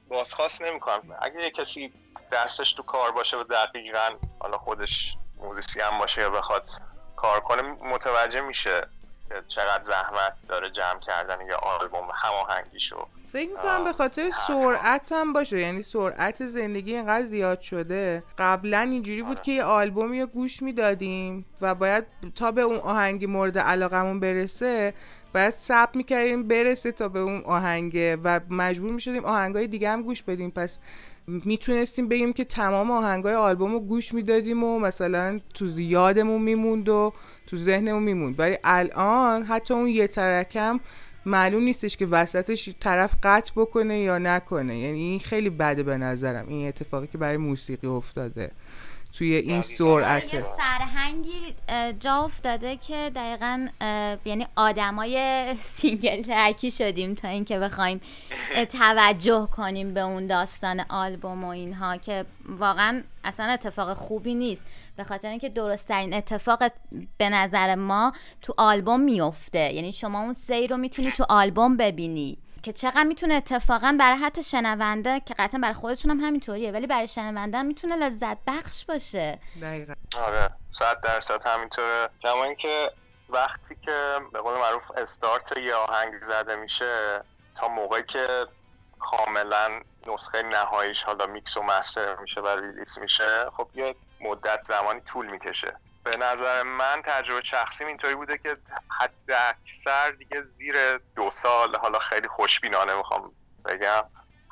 بازخواست نمی‌کنم. اگه یه کسی دستش تو کار باشه و دقیقا حالا خودش موزیسی هم باشه یا بخواد کار کنه متوجه میشه که چقدر زحمت داره جمع کردن یه آلبوم هماهنگیشو. فکر می‌کنم به خاطر سرعت هم باشه. یعنی سرعت زندگی اینقدر زیاد شده. قبلا اینجوری بود آره. که یه آلبومی رو گوش می‌دادیم و باید تا به اون آهنگ مورد علاقمون برسه باید سب می‌کردیم برسه تا به اون آهنگه و مجبور می‌شدیم آهنگای دیگه هم گوش بدیم. پس می‌تونستیم بگیم که تمام آهنگای آلبوم رو گوش می‌دادیم و مثلا تو زیادمون میموند و تو ذهنمون میموند. ولی الان حتی اون یه ترکم معلوم نیستش که وسطش طرف قطع بکنه یا نکنه. یعنی این خیلی بده به نظرم این اتفاقی که برای موسیقی افتاده. توی این سرعت. یه فرهنگی جا افتاده که دقیقا یعنی آدمای single track ی شدیم تا اینکه بخوایم توجه کنیم به اون داستان آلبوم و اینها که واقعا اصلا اتفاق خوبی نیست. به خاطر اینکه درستترین اتفاق به نظر ما تو آلبوم میفته یعنی شما اون سیر رو می‌تونی تو آلبوم ببینی. که چقدر می‌تونه اتفاقا برای حتی شنونده که قطعا برای خودتون هم همینطوریه ولی برای شنونده می‌تونه لذت بخش باشه. دقیقا. آره صد درصد همینطوره. کما اینکه وقتی که به قول معروف استارت یه آهنگ زده میشه تا موقعی که کاملا نسخه نهاییش حالا میکس و مستر میشه و ریلیس میشه خب یه مدت زمانی طول می‌کشه. به نظر من تجربه شخصیم اینطوری بوده که حد اکثر دیگه زیر دو سال حالا خیلی خوشبینانه می‌خوام بگم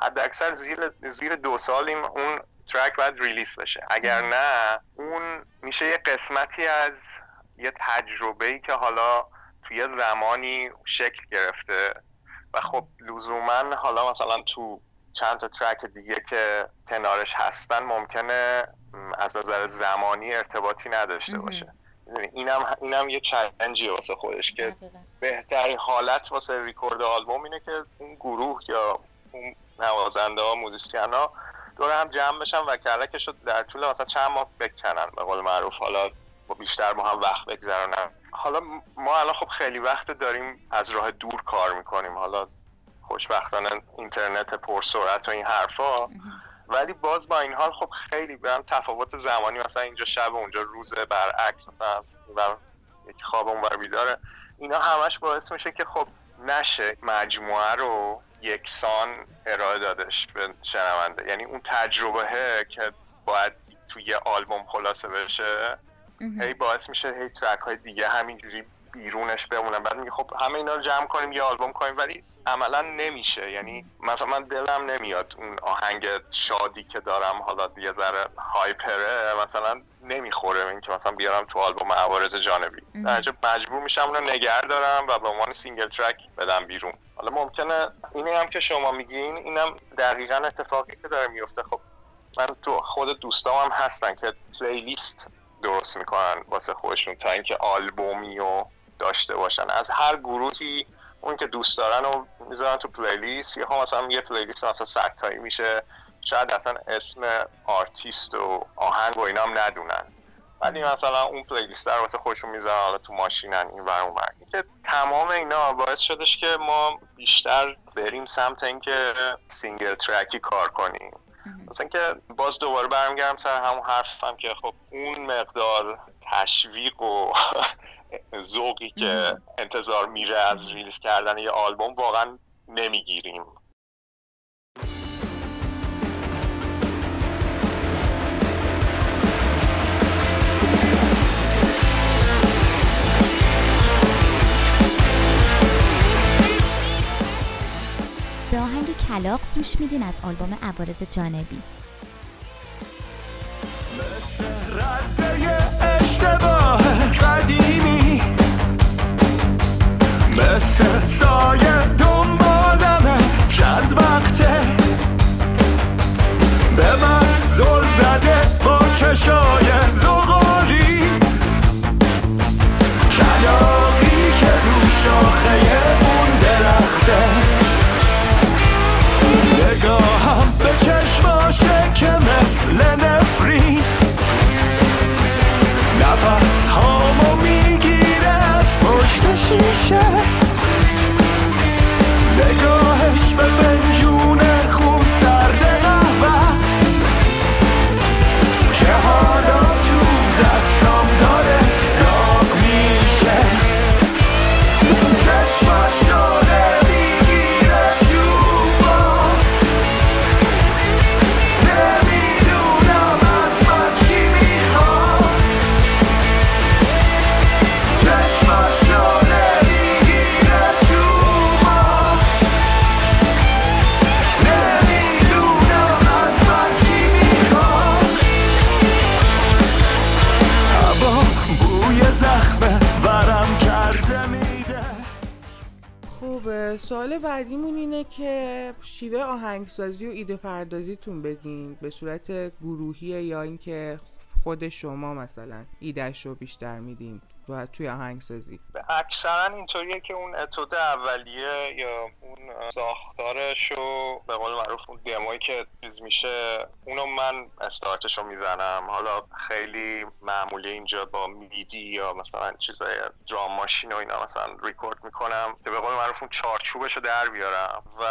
حد اکثر زیر, زیر دو سال این اون ترک باید ریلیس بشه. اگر نه اون میشه یه قسمتی از یه تجربه ای که حالا توی زمانی شکل گرفته و خب لزوما حالا مثلا تو چند تا ترک دیگه که کنارش هستن ممکنه از نظر زمانی ارتباطی نداشته باشه. اینم اینم یه چالنجی واسه خودش که بهترین حالت واسه ریکورد آلبوم اینه که اون گروه یا اون نوازنده ها موزیسین ها دور هم جمع بشن و کلکش رو در طول مثلا چند ماه بکنن به قول معروف. حالا بیشتر با هم وقت بگذرونن. حالا ما الان خب خیلی وقت داریم از راه دور کار می‌کنیم. حالا خوشبختانه اینترنت پرسرعت و این حرفا. ولی باز با این حال خب خیلی برم تفاوت زمانی مثلا اینجا شب و اونجا روز برعکس مثلا و یکی خواب اون بیداره. اینا همش باعث میشه که خب نشه مجموعه رو یکسان ارائه دادش به شنونده. یعنی اون تجربه که باید توی آلبوم خلاصه بشه هی باعث میشه هی track های دیگه همینجوری بیرونش بمونن بعد میگه خب همه اینا رو جمع کنیم یه آلبوم کنیم ولی عملا نمیشه. یعنی مثلا من دلم نمیاد اون آهنگ شادی که دارم حالا یه ذره hyper ه مثلا نمی‌خوره. این که مثلا بیارم تو آلبوم عوارض جانبی. در نتیجه مجبور میشم اونو نگه دارم و به عنوان single track بدم بیرون. حالا ممکنه اینه هم که شما میگین اینم دقیقا اتفاقی که داره میفته. خب من تو خود دوستام هم هستن که playlist درست می‌کنن واسه خودشون تا اینکه آلبومی و داشته باشن. از هر گروهی اون که دوست دارن و می‌ذارن تو playlist یا مثلا یه playlist مثلا صد تایی میشه. شاید اصلا اسم آرتیست و آهنگ و اینا هم ندونن. ولی مثلا اون playlist رو واسه خودشون می‌ذارن حالا تو ماشینن این ور اون که تمام اینا باعث شدش که ما بیشتر بریم سمت اینکه single track ی کار کنیم. مثلا که باز دوباره برمیگردم سر همون حرفم که خب اون مقدار تشویق و ذوقی که انتظار میره از release کردن یه آلبوم واقعا نمی‌گیریم. به آهنگ کلاق گوش میدین از آلبوم عوارض جانبی. مثل رده اشتباه قدیمی مثل سایه دنبالمه. چند وقته؟ به من زل زده با چشای زغالی. کلاقی که رو شاخه اون درخته شیشه نگاهش به سوال بعدیمون اینه که شیوه آهنگسازی و ایده پردازیتون بگین به صورت گروهی یا اینکه خود شما مثلا ایدهش رو بیشتر میدین. و توی آهنگسازی. اکثرا اینطوریه که اون اتود اولیه یا اون ساختارش رو به قول معروف اون دمایی که چیز میشه اونو من استارتش رو می‌زنم. حالا خیلی معمولی اینجا با میدی یا مثلا چیزای درام ماشین و اینا مثلا ریکورد می‌کنم که به قول معروف اون چارچوبش رو در بیارم. و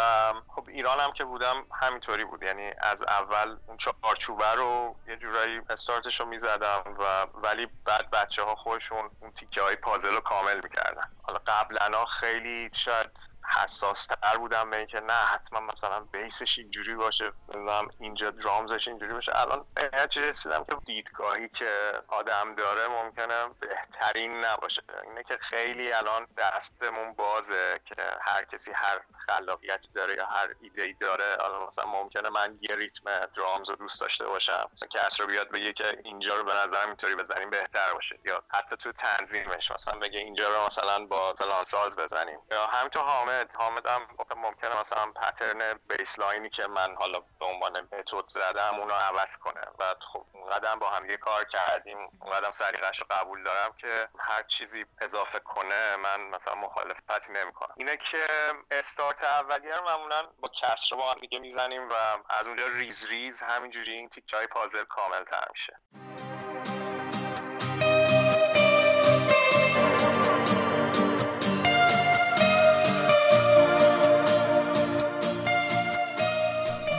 خب ایران هم که بودم همینطوری بود. یعنی از اول اون چارچوبه رو یه جورایی استارتش رو می‌زدم و ولی بعد بچه ها خودشون اون تیکه های پازل رو کامل می‌کردن. حالا قبلا خیلی شاید حساس تر بودم به اینکه نه حتما مثلا بیسش اینجوری باشه نمی‌دونم اینجا درامزش اینجوری باشه. الان چه رسیدم که دیدگاهی که آدم داره ممکنه بهترین نباشه. اینه که خیلی الان دستمون بازه که هر کسی هر خلاقیتی داره یا هر ایده ای داره الان مثلا ممکنه من یه ریتم درامز رو دوست داشته باشم. کس رو بیاد بگه که اینجا رو به نظرم اینطوری بزنیم بهتر باشه. یا حتی تو تنظیمش مثلا بگه اینجا رو مثلا با فلان ساز بزنیم. یا همینطور حامد حامد هم ممکنه مثلا پترن بیسلاینی که من حالا به عنوان متد زدم اونو عوض کنه. و خب اونقدر با هم یه کار کردیم اونقدر سلیقش رو قبول دارم که هر چیزی اضافه کنه من مثلا مخالفتی نمی‌کنم. اینه که استارت اولیه رو معمولا با کسر با هم دیگه می‌زنیم و از اونجا ریز ریز همینجوری این تیکه پازل کامل تر میشه.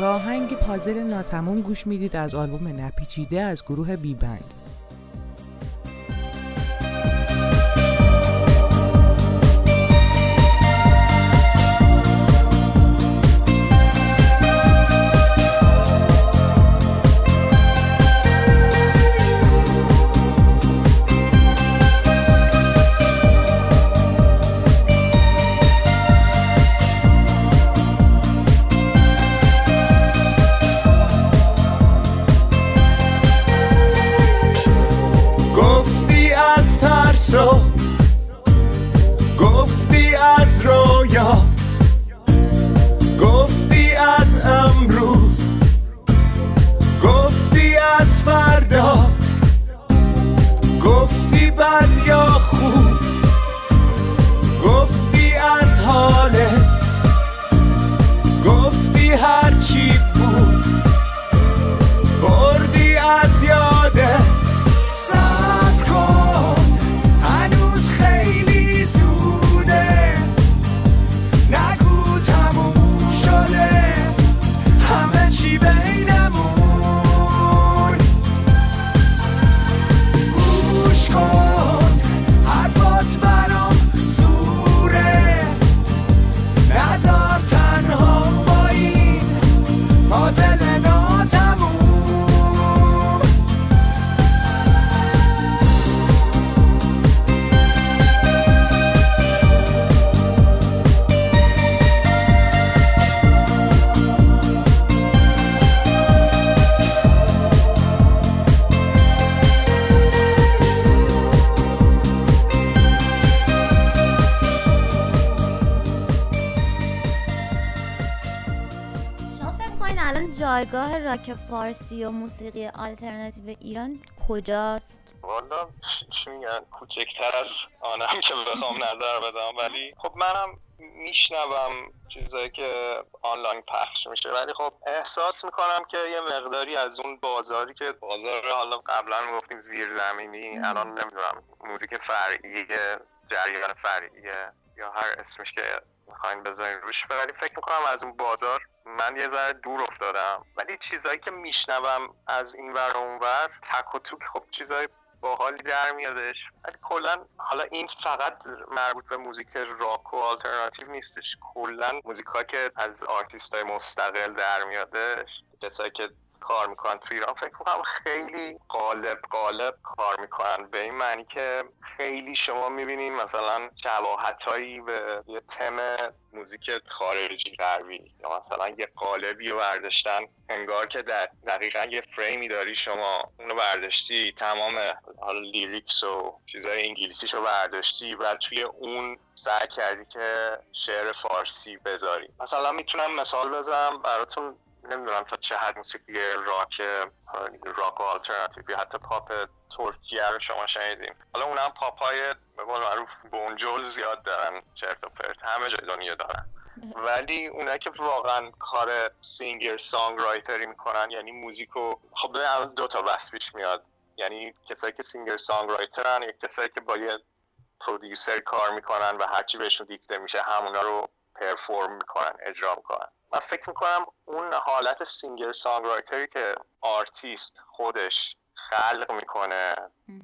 به آهنگ پازل ناتموم گوش می‌دید از آلبوم نپیچیده از گروه بی راک فارسی و موسیقی آلترناتیو ایران کجاست؟ والا چی میگن؟ کوچکتر از آنم که بخوام نظر بدم. ولی خب منم میشنوم چیزایی که آنلاین پخش میشه. ولی خب احساس می‌کنم که یه مقداری از اون بازاری که بازار حالا قبلا گفتیم زیرزمینی الان نمی‌دونم موزیک فرعی جریان فرعیه یا هر اسمش که می‌خواین بذارین روش ولی فکر می‌کنم از اون بازار من یه ذره دور افتادم. ولی چیزایی که میشنوم از این ور اون ور تک و توک خب چیزای باحالی در میادش. ولی کلا حالا این فقط مربوط به موزیک راک و آلترناتیو نیستش. کلا موزیک که از آرتیست های مستقل در میادش کسایی که کار می‌کنن. تو ایران فکر می‌کنم خیلی قالب قالب کار می‌کنن. به این معنی که خیلی شما می‌بینین مثلا شباهت هایی به یه تم موزیک خارجی غربی. یا مثلا یه قالبی رو برداشتن. انگار که در دقیقا یه فریمی داری شما. اونو برداشتی تمام حالا lyrics و چیزای انگلیسیش رو برداشتی و توی اون سعی کردی که شعر فارسی بذاری. مثلا می‌تونم مثال بزنم براتون. نمی‌دونم تا چه حد موسیقی راک راک و آلترناتیو حتی پاپ ترکیه رو شما شنیدیم حالا اون هم پاپ های به معروف بنجل زیاد دارن چرت و پرت همه جای دنیا دارن. ولی اونایی که واقعا کار singer songwriter ی می‌کنن یعنی موزیکو خب دو تا بحث پیش میاد. یعنی کسایی که singer songwriter ن یا کسایی که با یه producer کار می‌کنن و هرچی بهشون دیکته میشه همونا رو perform می‌کنن اجرا می‌کنن. من فکر می‌کنم اون حالت singer songwriter ی که آرتیست خودش خلق می‌کنه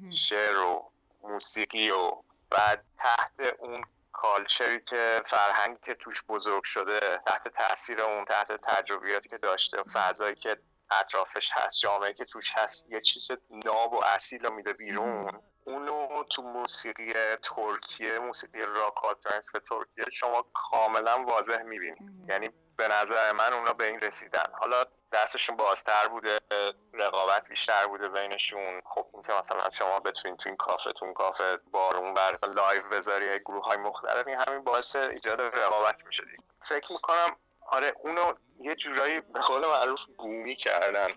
شعر و موسیقی و بعد تحت اون culture ی که فرهنگی که توش بزرگ شده تحت تاثیر اون تحت تجربیاتی که داشته فضایی که اطرافش هست جامعه که توش هست یه چیز ناب و اصیل رو میده بیرون. اونو تو موسیقی ترکیه موسیقی راک آلترنتیو ترکیه شما کاملا واضح می‌بینید یعنی به نظر من اونا به این رسیدن. حالا دستشون بازتر بوده رقابت بیشتر بوده بینشون. خب این که مثلا شما بتونین تو این کافه تو این کافه بار اون بار live بذاری گروه های مختلف این همین باعث ایجاد رقابت میشه فکر می‌کنم آره اونو یه جورایی به قول معروف بومی کردن.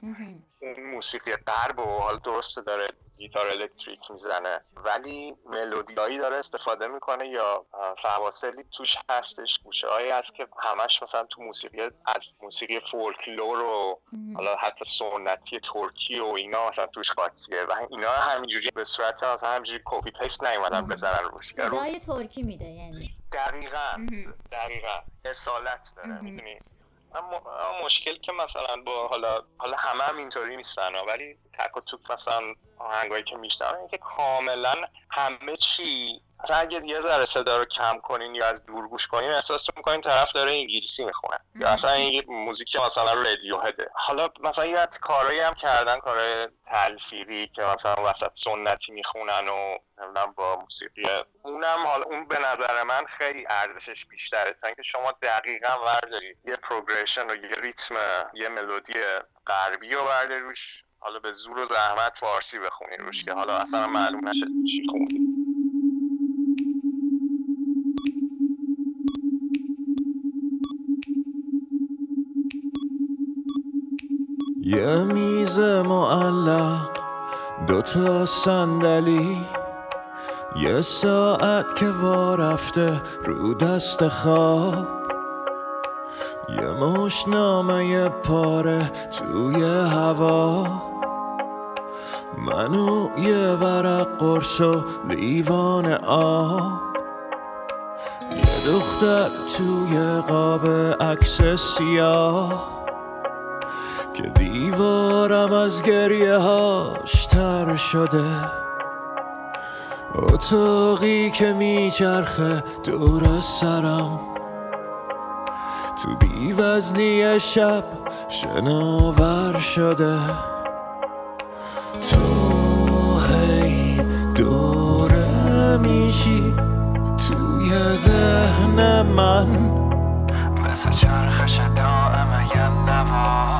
اون موسیقی غرب و حال درسته داره. گیتار الکتریک می‌زنه. ولی ملودیایی داره استفاده می‌کنه یا فواصلی توش هستش. گوشه هایی هست که همش مثلا تو موسیقی از موسیقی فولکلور و حالا حتی سنتی ترکی و اینا مثلا توش قاطیه و اینا همینجوری به صورت مثلا همینجوری copy paste نیومدن بزنن روش. صدای ترکی میده یعنی. دقیقا. دقیقا. اصالت داره می‌دونی؟ اما مشکل که مثلا با حالا حالا همه هم اینطوری نیستن ولی تک و توک مثلا آهنگایی که میشنم که کاملا همه چی اگه یه ذره صدا رو کم کنین یا از دور گوش کنین احساس می‌کنین طرف داره انگلیسی می‌خونه. یا اصلا این موزیک مثلا رادیو هده حالا مثلا یه کارایی هم کردن کارهای تلفیقی که مثلا وسط سنتی می‌خونن و نمی‌دونم با موسیقی اونم حالا اون به نظر من خیلی ارزشش بیشتره. تا اینکه شما دقیقا ورداری یه پروگرشن و یه ریتم یه ملودی غربی رو برداری روش. حالا به زور و زحمت فارسی بخونی روش که حالا اصلا معلوم نشه چی خوندی یه میز معلق دوتا صندلی. یه ساعت که وارفته رو دست خواب. یه مشنامه پاره توی هوا. منو یه ورق قرص و لیوان آب. یه دختر توی قاب عکس سیاه. که دیوارم از گریه هاش تر شده. اتاقی که میچرخه دور سرم. تو بیوزنی شب شناور شده. تو هی دوره میشی توی ذهن من. مثل چرخش دائم یه نوار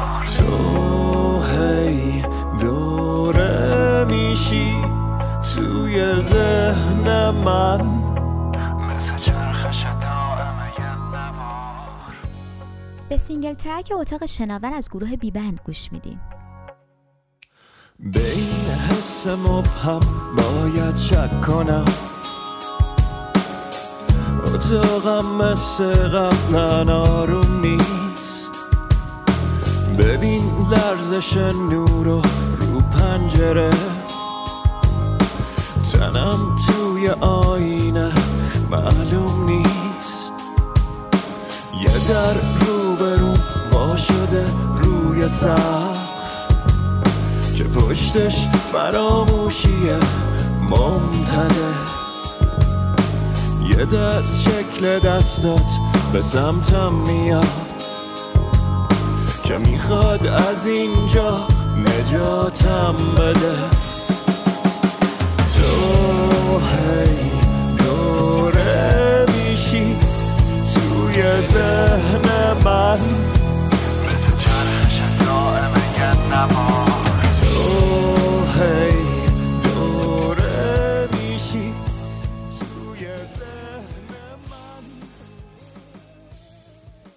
من. به single track اتاق شناور از گروه بیبند گوش میدین. به این حس مبهم باید شک کنم. اتاقم مثل قبلا آروم نیست. ببین لرزش نور رو رو پنجره. تنم توی آینه معلوم نیست. یه در روبروم وا شده روی سقف. که پشتش فراموشیه ممتده یه دست شکل دستات به سمتم میاد. که می‌خواد از اینجا نجاتم بده. هی دوره میشی توی ذهن من. تو هی دوره میشی توی ذهن من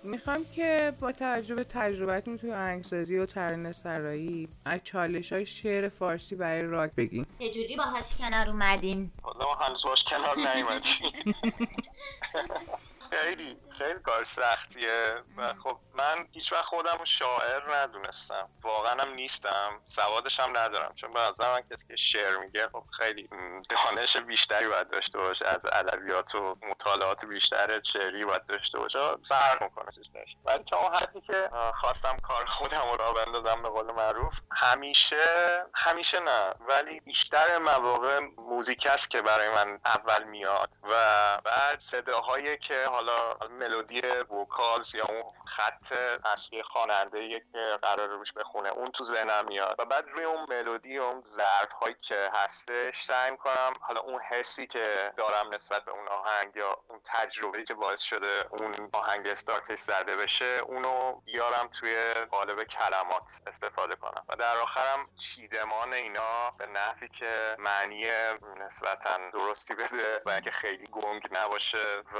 می‌خوام که با توجه به تجربتون توی آهنگسازی و ترانه سرایی از چالش های شعر فارسی برای راک بگین چجوری باهاش کنار اومدین؟ ما هنوز باش کنار نیومدیم. خیلی. خیلی کار سختیه و خب من هیچ وقت خودم شاعر ندونستم. واقعا هم نیستم. سوادش هم ندارم. چون به نظر من کسی که شعر میگه خب خیلی دانش بیشتری باید داشته باشه. از ادبیات و مطالعات بیشتر شعری باید داشته باشه. فرق می‌کنه چیزش. ولی تا اون حدی که خواستم کار خودم رو راه بندازم به قول معروف همیشه همیشه نه. ولی بیشتر مواقع موزیک است که برای من اول میاد. و بعد صداهایی که حالا ملودی وکالز یا اون خط اصلی خواننده که قرار روش بخونه اون تو ذهنم میاد. و بعد روی اون ملودی و اون ضرب هایی که هستش سعی می‌کنم حالا اون حسی که دارم نسبت به اون آهنگ یا اون تجربه که باعث شده اون آهنگ استارتش زده بشه اونو بیارم توی قالب کلمات استفاده کنم. و در آخرم چیدمان اینا به نحوی که معنی نسبتا درستی بده و اینکه خیلی گنگ نباشه و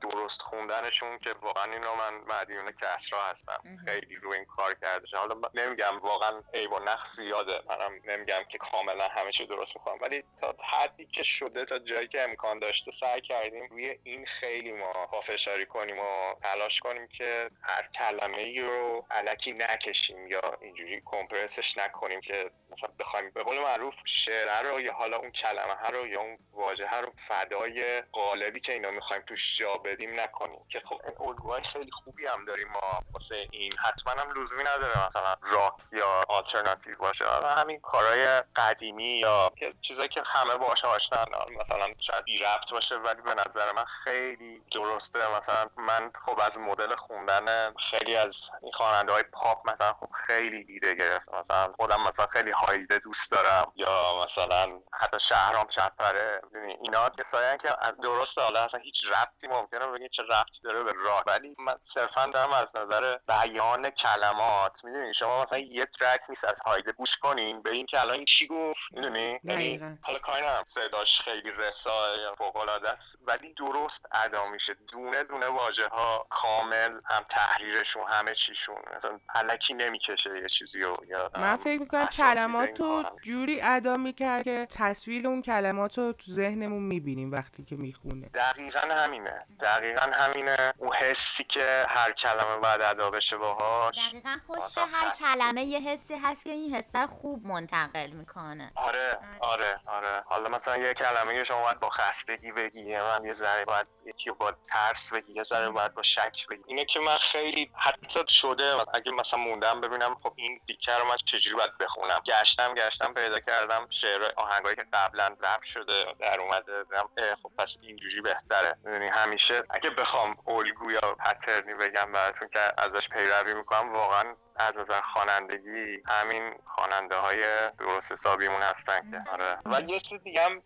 درست خوندنشون که واقعا اینو من مدیون کسرا هستم. خیلی روی این کار کرده حالا نمیگم واقعا عیب و نقص زیاده. منم نمیگم که کاملا همه چی درست می‌کنم. ولی تا حدی که شده تا جایی که امکان داشته سعی کردیم روی این خیلی ما پافشاری کنیم و تلاش کنیم که هر کلمه ای رو علکی نکشیم یا اینجوری کمپرسش نکنیم که مثلا بخوایم به قول معروف شعر رو یا حالا اون کلمه رو یا اون واژه رو فدای قالبی که اینا می‌خوایم توش جا بدیم نکنیم. که خب الگوهای خیلی خوبی هم داریم ما. واسه این حتما هم لزومی نداره مثلا راک یا آلترناتیو باشه. حالا همین کارهای قدیمی یا چیزایی که همه باهاش آشنا مثلا شاید بی ربط باشه ولی به نظر من خیلی درسته. مثلا من خب از مدل خوندن خیلی از این خواننده های پاپ مثلا خب خیلی ایده گرفت مثلا خودم مثلا خیلی هایده دوست دارم. یا مثلا حتی شهرام چپره. اینا کسایی که درسته. حالا اصلا هیچ ربطی ممکنه بگید چه ربطی داره به راک ولی من صرفا دارم از نظر بیان کلمات می‌دونی؟ شما مثلا یه ترک نیست از هایده گوش کنین به این که الان این چی گفت؟ می‌دونی؟ دقیقاً. حالا کاری ندارم. صداش خیلی رسا یا فوق العاده است. ولی درست ادا میشه. دونه دونه واژه ها کامل هم تحریرشون همه چیشون. مثلا الکی نمی‌کشه یه چیزی رو. یا من فکر می‌کنم کلمات رو. جوری ادا می‌کرد که تصویر اون کلمات رو تو ذهنمون می‌بینیم وقتی که می‌خونه. دقیقا همینه. دقیقا همینه. اون حسی که هر کلمه باید ادا بشه باهاش. دقیقا پشت هر هست. کلمه یه حسی هست که این حس رو خوب منتقل می‌کنه. آره آره آره. حالا مثلا یه کلمه که شما باید با خستگی بگی من یه ذره باید یکی با ترس بگی یه ذره باید با شک بگی. اینه که من خیلی حتی شده اگه مثلا موندم ببینم خب این دیکه رو من چجوری باید بخونم. گشتم گشتم پیدا کردم شعر آهنگایی که قبلا ضبط شده در اومده خب پس اینجوری بهتره. می‌دونی همیشه اگه بخوام الگو یا پترنی بگم براتون که ازش پیروی می‌کنم. واقعا از نظر خوانندگی همین خواننده های درست حسابیمون هستن که. آره. و یه چیز دیگه هم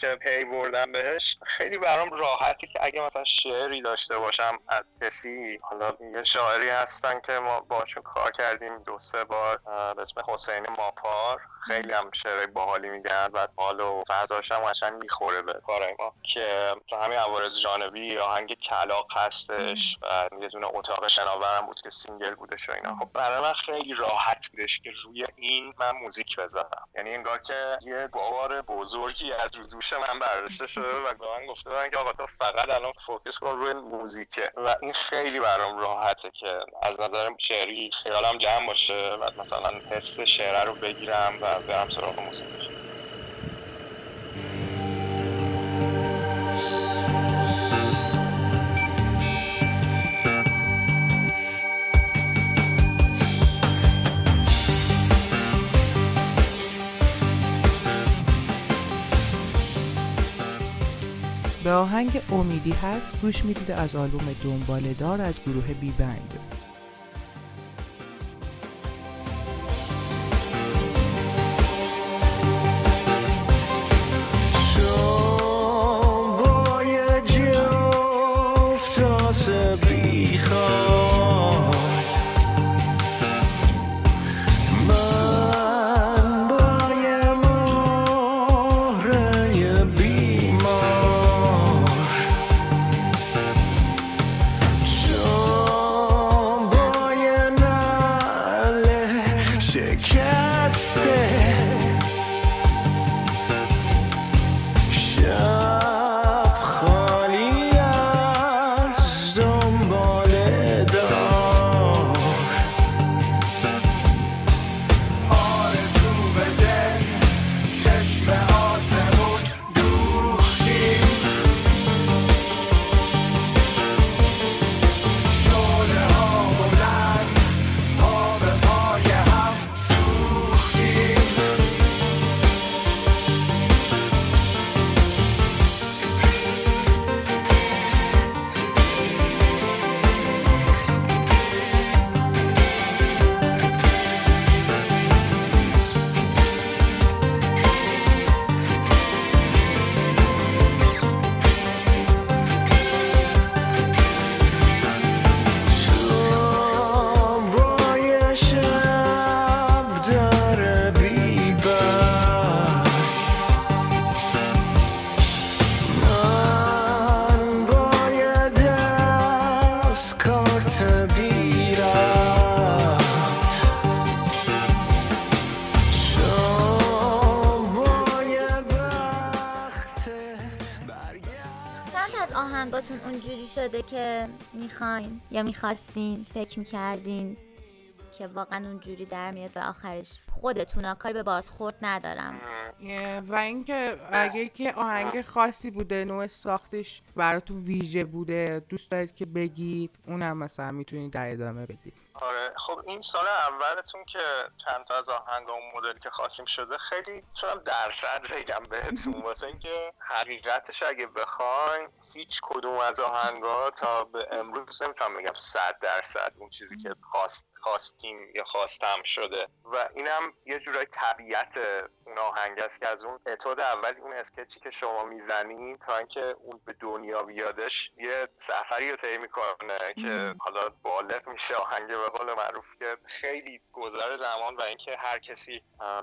که پی بردم بهش خیلی برام راحتی که اگه مثلا شعری داشته باشم از کسی حالا یه شاعری هستن که ما باشون کار کردیم دو سه بار به اسم حسین ماپار. خیلی هم شعر باحالی میگن و حال و فضاش هم قشنگ می‌خوره به کارای ما. که تو همین عوارض جانبی آهنگ کلاغ هستش و یه دونه اتاق شناورم بود که single بودش و اینا. خب برای من خیلی راحت بودش که روی این من موزیک بزنم یعنی انگار که یه بار بزرگی از رو دوش من برداشته شده و به من گفته بودن که آقا تو فقط الان focus کن روی موزیکه. و این خیلی برام راحته که از نظر شعری خیالم جمع باشه و مثلا حس شعره رو بگیرم و برم سراغ موزیک به آهنگ امیدی هست گوش می‌دید از آلبوم دنباله دار از گروه بی بند می‌خواین یا می‌خواستین فکر می‌کردین که واقعا اونجوری در میاد و آخرش خودتون کاری به بازخورد ندارم. و اینکه اگه که آهنگ خاصی بوده نوع ساختش براتون ویژه بوده دوست دارید که بگید اونم مثلا می‌تونید در ادامه بگید آره. خب این سال اولتون که چند تا از آهنگ اون مدل که خواستیم شده خیلی چون درصد بگم بهتون. واسه اینکه حقیقتش اگه بخواین هیچ کدوم از آهنگا تا به امروز نمی‌تونم بگم صد درصد اون چیزی که خواست خواستیم یا خواستم شده. و اینم یه جورای طبیعت اون آهنگ است که از اون اتود اول اون اسکچی که شما می‌زنین تا اینکه اون به دنیا بیادش یه سفری رو طی می‌کنه که حالا بالغ میشه آهنگ به قول معروف که خیلی گذر زمان و اینکه هر کسی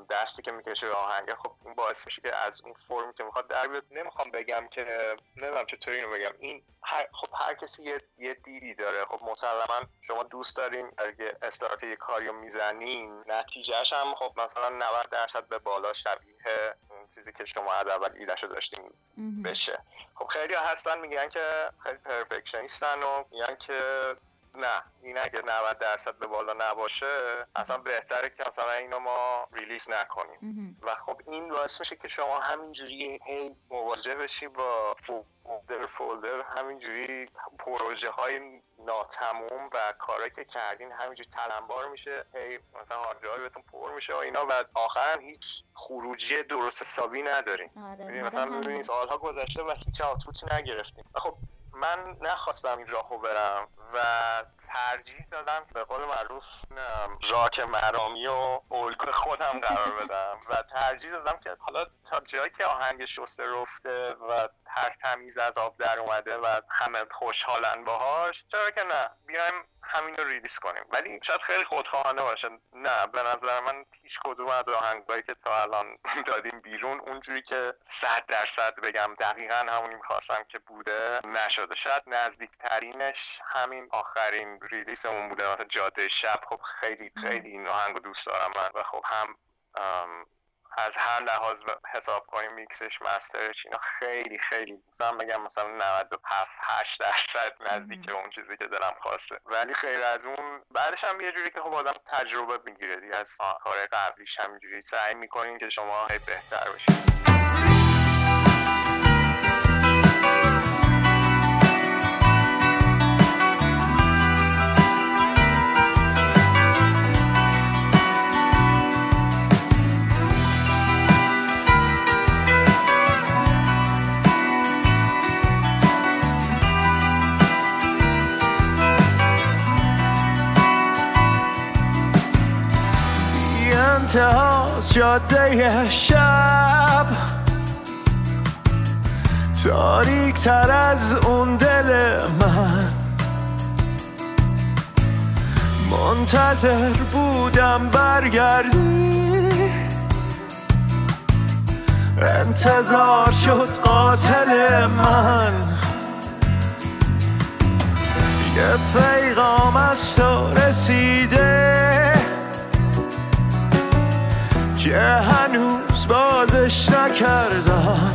دستی که می‌کشه به آهنگ خب اون باعث میشه که از اون فرمی که می‌خواد در بیاد. نمی‌خوام بگم که نمی‌دونم چطوری اینو بگم. این هر خب هر کسی یه, یه دیدی داره. خب مسلما شما دوست دارین اگه استارت یه کاری رو می‌زنین نتیجهش هم خب مثلا 90 درصد به بالا شبیه اون چیزی که شما از اول ایدهشو داشتین بشه. خب خیلی هستن میگن که خیلی پرفکشنیستن و میگن که نه این اگه 90 درصد به بالا نباشه اصلا بهتره که مثلا اینو ما ریلیز نکنیم. و خب این باعث میشه که شما همینجوری هی مواجه بشی با فولدر فولدر همینجوری پروژه های ناتموم و کارهایی که کردین همینجوری تلمبار میشه هی مثلا هارد بهتون پر میشه و اینا و آخرم هیچ خروجی درست حسابی ندارین. آره مثلا ببینید سالها گذشته و هیچ آتوتی نگرفتیم. خب من نخواستم این راهو برم و ترجیح دادم به قول معروف راک مرامی و الگو خودم قرار بدم. و ترجیح دادم که حالا تا جایی که آهنگ شسته رفته و هر تمیز از آب در اومده و همه خوشحالن باهاش چرا که نه بیایم همین رو ریلیس کنیم. ولی شاید خیلی خودخواهانه باشه. نه به نظر من هیچ کدوم از آهنگایی که تا الان دادیم بیرون اونجوری که صد درصد بگم دقیقا همونی می‌خواستم که بوده نشده. شاید نزدیکترینش همین آخرین ریلیسمون بوده مثلا جاده شب. خب خیلی خیلی این آهنگ دوست دارم من. و خب هم از هر لحاظ حساب کنیم میکسش مسترش اینا خیلی خیلی. مثلا بگم مثلا 97 8 درصد نزدیک اون چیزی که دلم خواسته. ولی خیر از اون بعدش هم یه جوری که خب آدم تجربه می‌گیره دیگه. از کار قبلیش همینجوری سعی می‌کنین که شما بهتر بشید انتهاز جاده شب. تاریک تر از اون دل من. منتظر بودم برگردی. انتظار شد قاتل من. یه پیغام از تو رسیده. که هنوز بازش نکردم.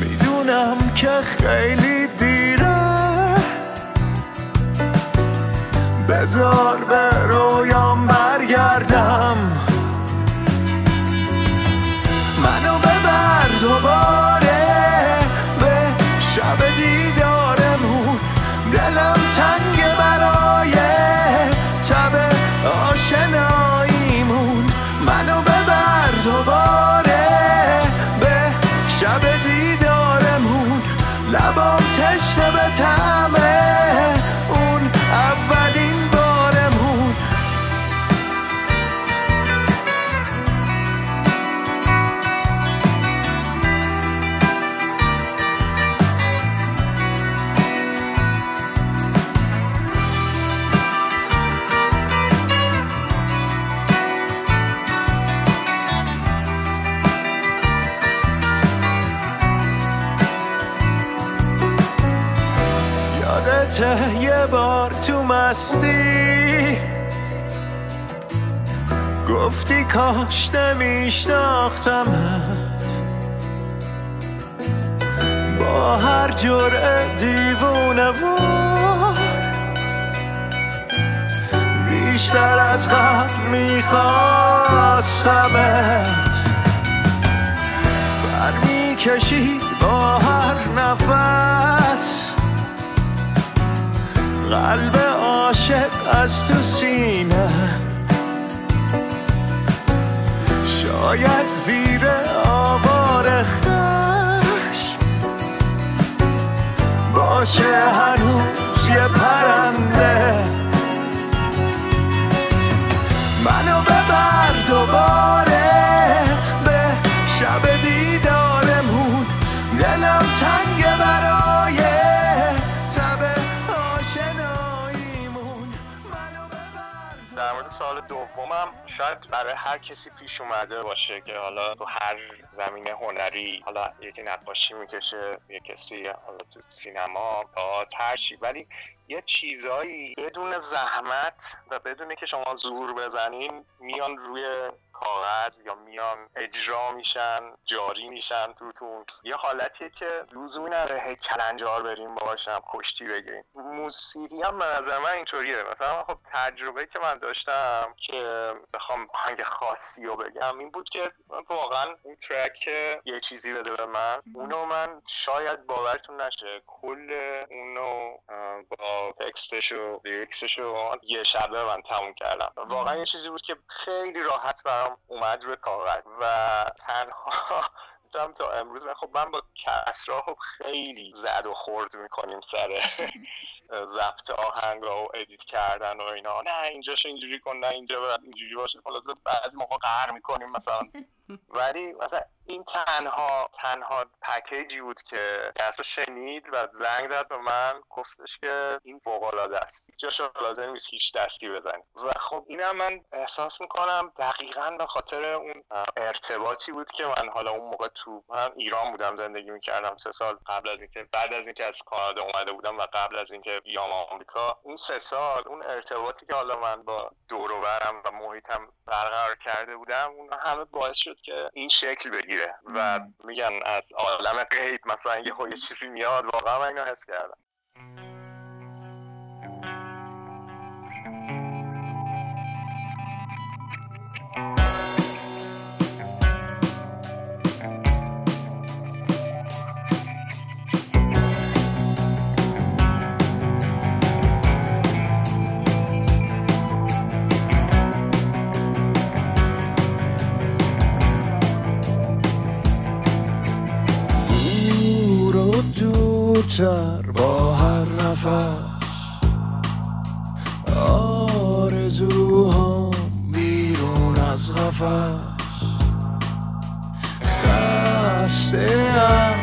می‌دونم که خیلی دیره. بذار به رویام برگردم. منو ببر دوباره. بار تو مستی. گفتی کاش نمیشناختمت با هر جرعه دیوونه وار بیشتر از قبل میخواستمت. بر می‌کشید با هر نفس. قلب عاشق از تو سینه. شاید زیر آوار خشم باشه هنوز یه پرنده. منو ببر دوباره دومم شاید برای هر کسی پیش اومده باشه که حالا تو هر زمینه هنری حالا یکی نقاشی می‌کشه یه کسی حالا تو سینما تا هر چی. ولی یه چیزایی بدون زحمت و بدون که شما زور بزنین میان روی کاغذ یا میان اجرا میشن جاری میشن توتون. یه حالتیه که لزومی نداره کلنجار بریم باشم کشتی بگیریم. موسیقی هم به نظر من اینطوریه. مثلا خب تجربه که من داشتم که بخوام آهنگ خاصی رو بگم این بود که واقعا اون track یه چیزی بده به من. اونو من شاید باورتون نشه کل اونو با text ش و lyrics ش رو یه شبه من تموم کردم. واقعا یه چیزی بود که خیلی راحت برام اومد روی کاغذ و تنها گفتم تا امروز. من خب من با کسرا خب خیلی زد و خورد می‌کنیم سر ضبط آهنگ و edit کردن و اینا. نه اینجاشو اینجوری کن نه اینجا اینجوری باشه. خلاصه بعضی موقع قهر می‌کنیم مثلا ولی مثلا این تنها تنها پکیجی بود که کسا شنید و زنگ زد به من گفتش که این فوق العاده است جاشو لازم نیست هیچ دستی بزنی. و خب اینم من احساس می‌کنم دقیقا به خاطر اون ارتباطی بود که من حالا اون موقع تو من ایران بودم زندگی می‌کردم سه سال قبل از اینکه بعد از اینکه از کانادا اومده بودم و قبل از اینکه بیام آمریکا. اون سه سال اون ارتباطی که حالا من با دور و محیطم برقرار کرده بودم اون همه باعث که این شکل بگیره و میگن از عالم قید مثلا یه یه چیزی میاد واقعا من اینو حس کردم. دورتر با هر نفس آرزوها بیرون از غفص خسته ام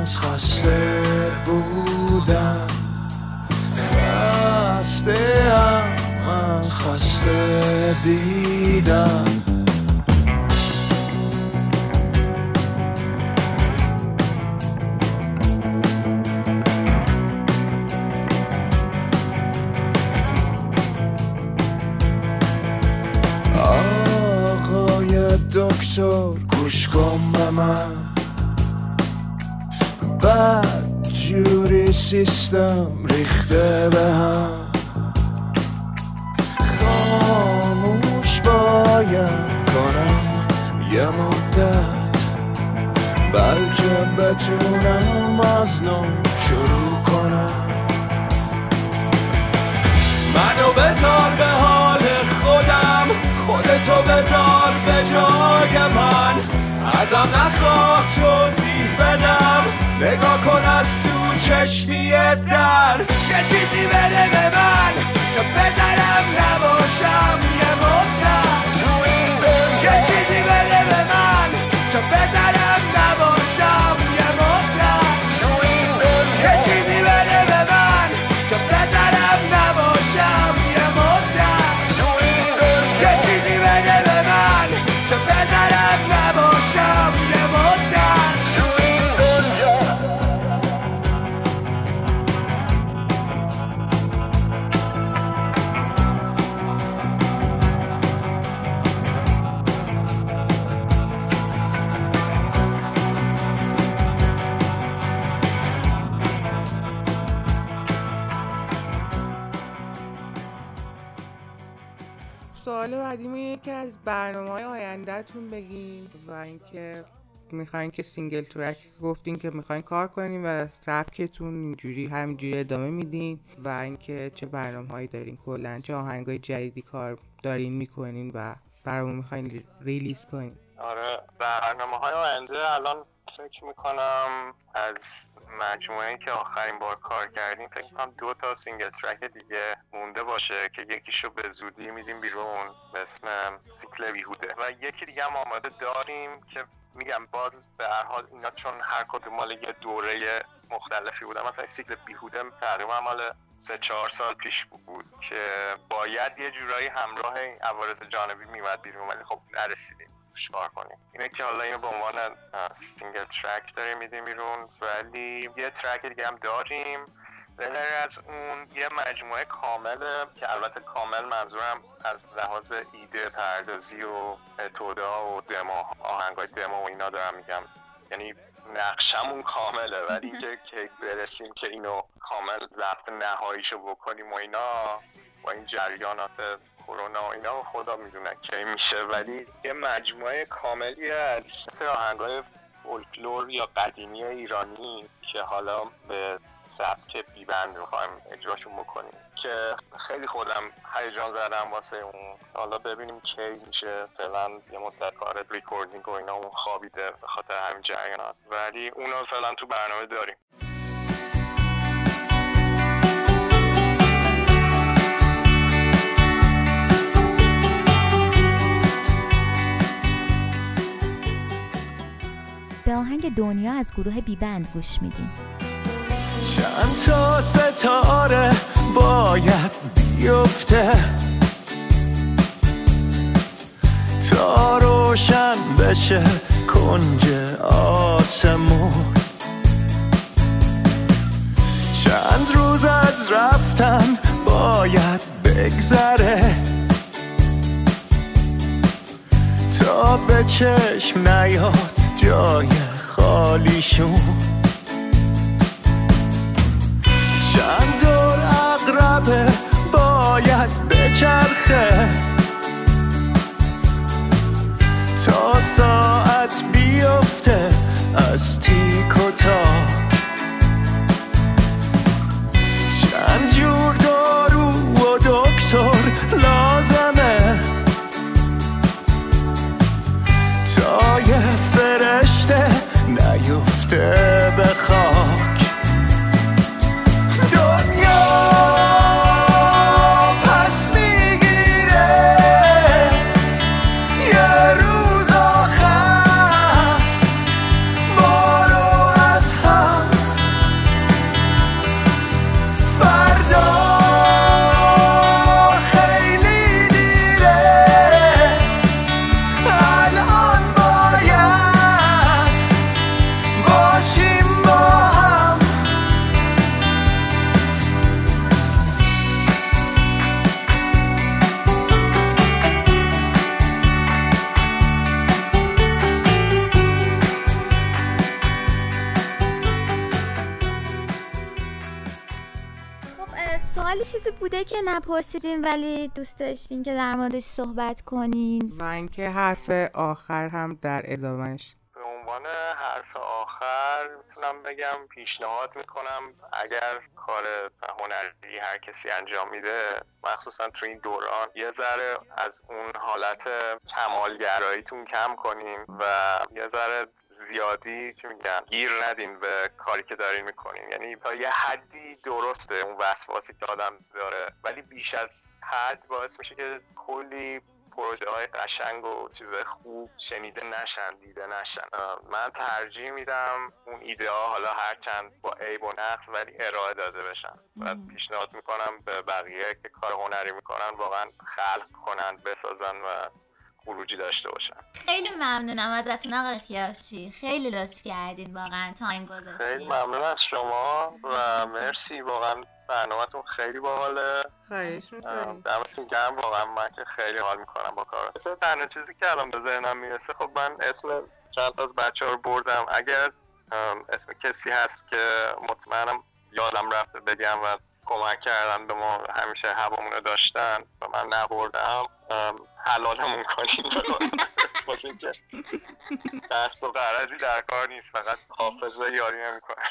از خسته بودن. خسته ام از خسته دیدن. من بد جوری سیستم ریخته به هم خاموش باید کنم یه مدت. بلکه بتونم. از نو شروع کنم منو بذار به حال خودم. خودتو بذار به جای من. ازم نخواه توضیح بدم. نگاه کن از تو چشمی در. یه چیزی بده به من که بزنم نباشم یه مدت. یه چیزی بده به من که بزنم که از برنامه های آیندهتون بگین و اینکه می‌خواین که single track گفتین که می‌خواین کار کنین و سبکتون اینجوری همینجوری ادامه میدین و اینکه چه برنامه هایی دارین کلا چه آهنگ های جدیدی کار دارین می‌کنین و برامون می‌خواین release کنین. آره برنامه های آینده الان فکر می‌کنم از مجموعه که آخرین بار کار کردیم فکر می‌کنم دو تا single track دیگه مونده باشه که یکیشو به زودی میدیم بیرون به اسم سیکل بیهوده. و یکی دیگه هم آماده داریم که میگم باز به هر حال اینا چون هر کدوم مال یه دوره مختلفی بودن مثلا سیکل بیهوده تقریبا مال سه چهار سال پیش بود که باید یه جورایی همراه عوارض جانبی میمد بیرون ولی خب نرسیدیم. کار کنیم؟ اینه که حالا اینو به عنوان single track داریم میدیم بیرون ولی یه track دیگه هم داریم. غیر از اون یه مجموعه کامله که البته کامل منظورم از لحاظ ایده پردازی و توده ها و دما آهنگای دما و اینا دارم میگم. یعنی نقشمون کامله ولی اینکه که برسیم که اینو کامل ضبط نهاییشو بکنیم و اینا با این جریانات کرونا اینا خدا می‌دونه کی میشه ولی یه مجموعه کاملی از آهنگای فولکلور یا قدیمی ایرانی که حالا به سبک بیبند می‌خوایم اجراشون بکنیم که خیلی خودم هیجان زدم واسه اون. حالا ببینیم کی میشه. فعلا یه مدت کار ریکوردینگ و اینا اون خوابیده به خاطر همین جریانات. ولی اونو فعلا تو برنامه داریم. دنیا از گروه بیبند گوش میدیم. چند تا ستاره باید بیفته. تا روشن بشه کنج آسمون. چند روز از رفتن باید بگذره. تا به چشم نیاد جای خالیشون چند دور اقربه باید بچرخه. تا ساعت بیفته از تیک و تاک Yeah. نپرسیدیم ولی دوست داشتین که در موردش صحبت کنین. و اینکه حرف آخر هم در ادامهش به عنوان حرف آخر می‌تونم بگم پیشنهاد می‌کنم اگر کار هنری هر کسی انجام میده مخصوصا تو این دوران یه ذره از اون حالت کمالگراییتون کم کنین و یه ذره زیادی چی میگن گیر ندین به کاری که دارین می‌کنین. یعنی تا یه حدی درسته اون وسواسی که آدم داره. ولی بیش از حد باعث میشه که کلی پروژه های قشنگ و چیز خوب شنیده نشن دیده نشن. من ترجیح میدم اون ایده ها حالا هر چند با عیب و نقص ولی ارائه داده بشن. و پیشنهاد می‌کنم به بقیه که کار هنری می‌کنن واقعا خلق کنن بسازن و خروجی داشته باشن خیلی ممنونم ازتون آقای خیافچی خیلی لطف کردین واقعا تایم خیلی گذاشتین ممنون از شما و مرسی. واقعا برنامهتون خیلی باحاله. خواهش می‌کنم دمتون گرم. واقعا من که خیلی حال می‌کنم با کار تنها چیزی که الان به ذهنم می‌رسه خب من اسم چند تا از بچه ها رو بردم. اگر اسم کسی هست که مطمئنم یادم رفته بگم و کمک کردن به ما همیشه هوامون رو داشتن و من نبردم. حلالمون کنیم. واسه اینکه دست و قرضی در کار نیست. فقط حافظه یاری نمی‌کنه.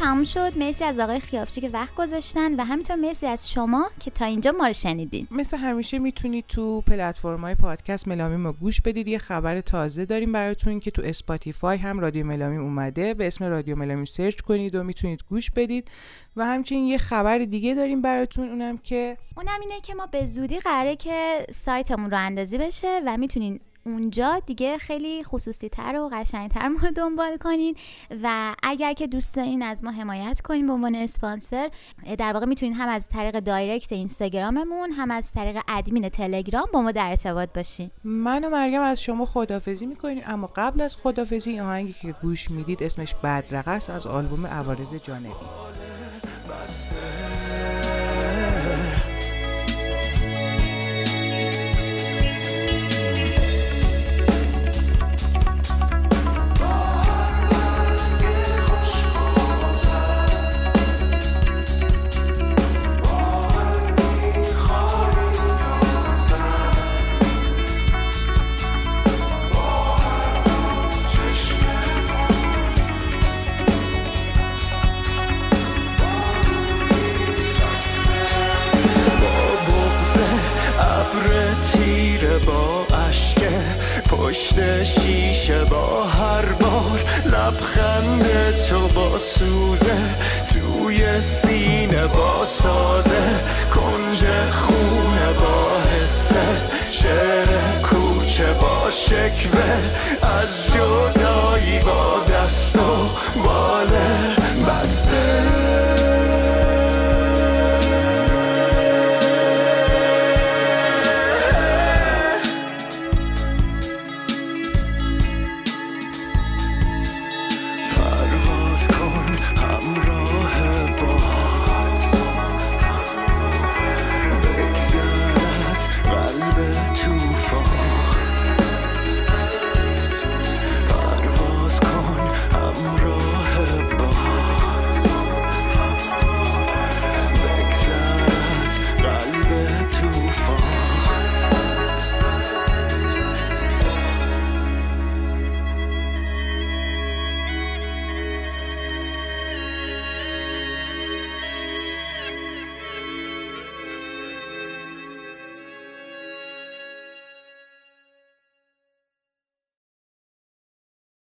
تموم شد. مرسی از آقای خیافچی که وقت گذاشتن و همینطور مرسی از شما که تا اینجا ما رو شنیدین. مثل همیشه می‌تونید تو پلتفرم های پادکست ملامیم رو گوش بدید. یه خبر تازه داریم براتون که تو اسپاتیفای هم رادیو ملامیم اومده. به اسم رادیو ملامیم search کنید و می‌تونید گوش بدید. و همچنین یه خبر دیگه داریم براتون اونم که اونم اینه که ما به زودی قراره که سایتمون راه اندازی بشه و می‌تونین اونجا دیگه خیلی خصوصی تر و قشنگ تر ما رو دنبال کنین. و اگر که دوست دارین از ما حمایت کنین به عنوان اسپانسر در واقع می‌تونین هم از طریق دایرکت اینستاگراممون هم از طریق ادمین تلگرام با ما در ارتباط باشین. من و مریم از شما خدافزی می‌کنیم اما قبل از خدافزی آهنگی که گوش می‌دید اسمش بدرقه از آلبوم عوارض جانبی. پشت شیشه با هر بار لبخند تو با سوزه توی سینه با سازه کنج خونه با حسه. شعر کوچه با شکوه از جدایی با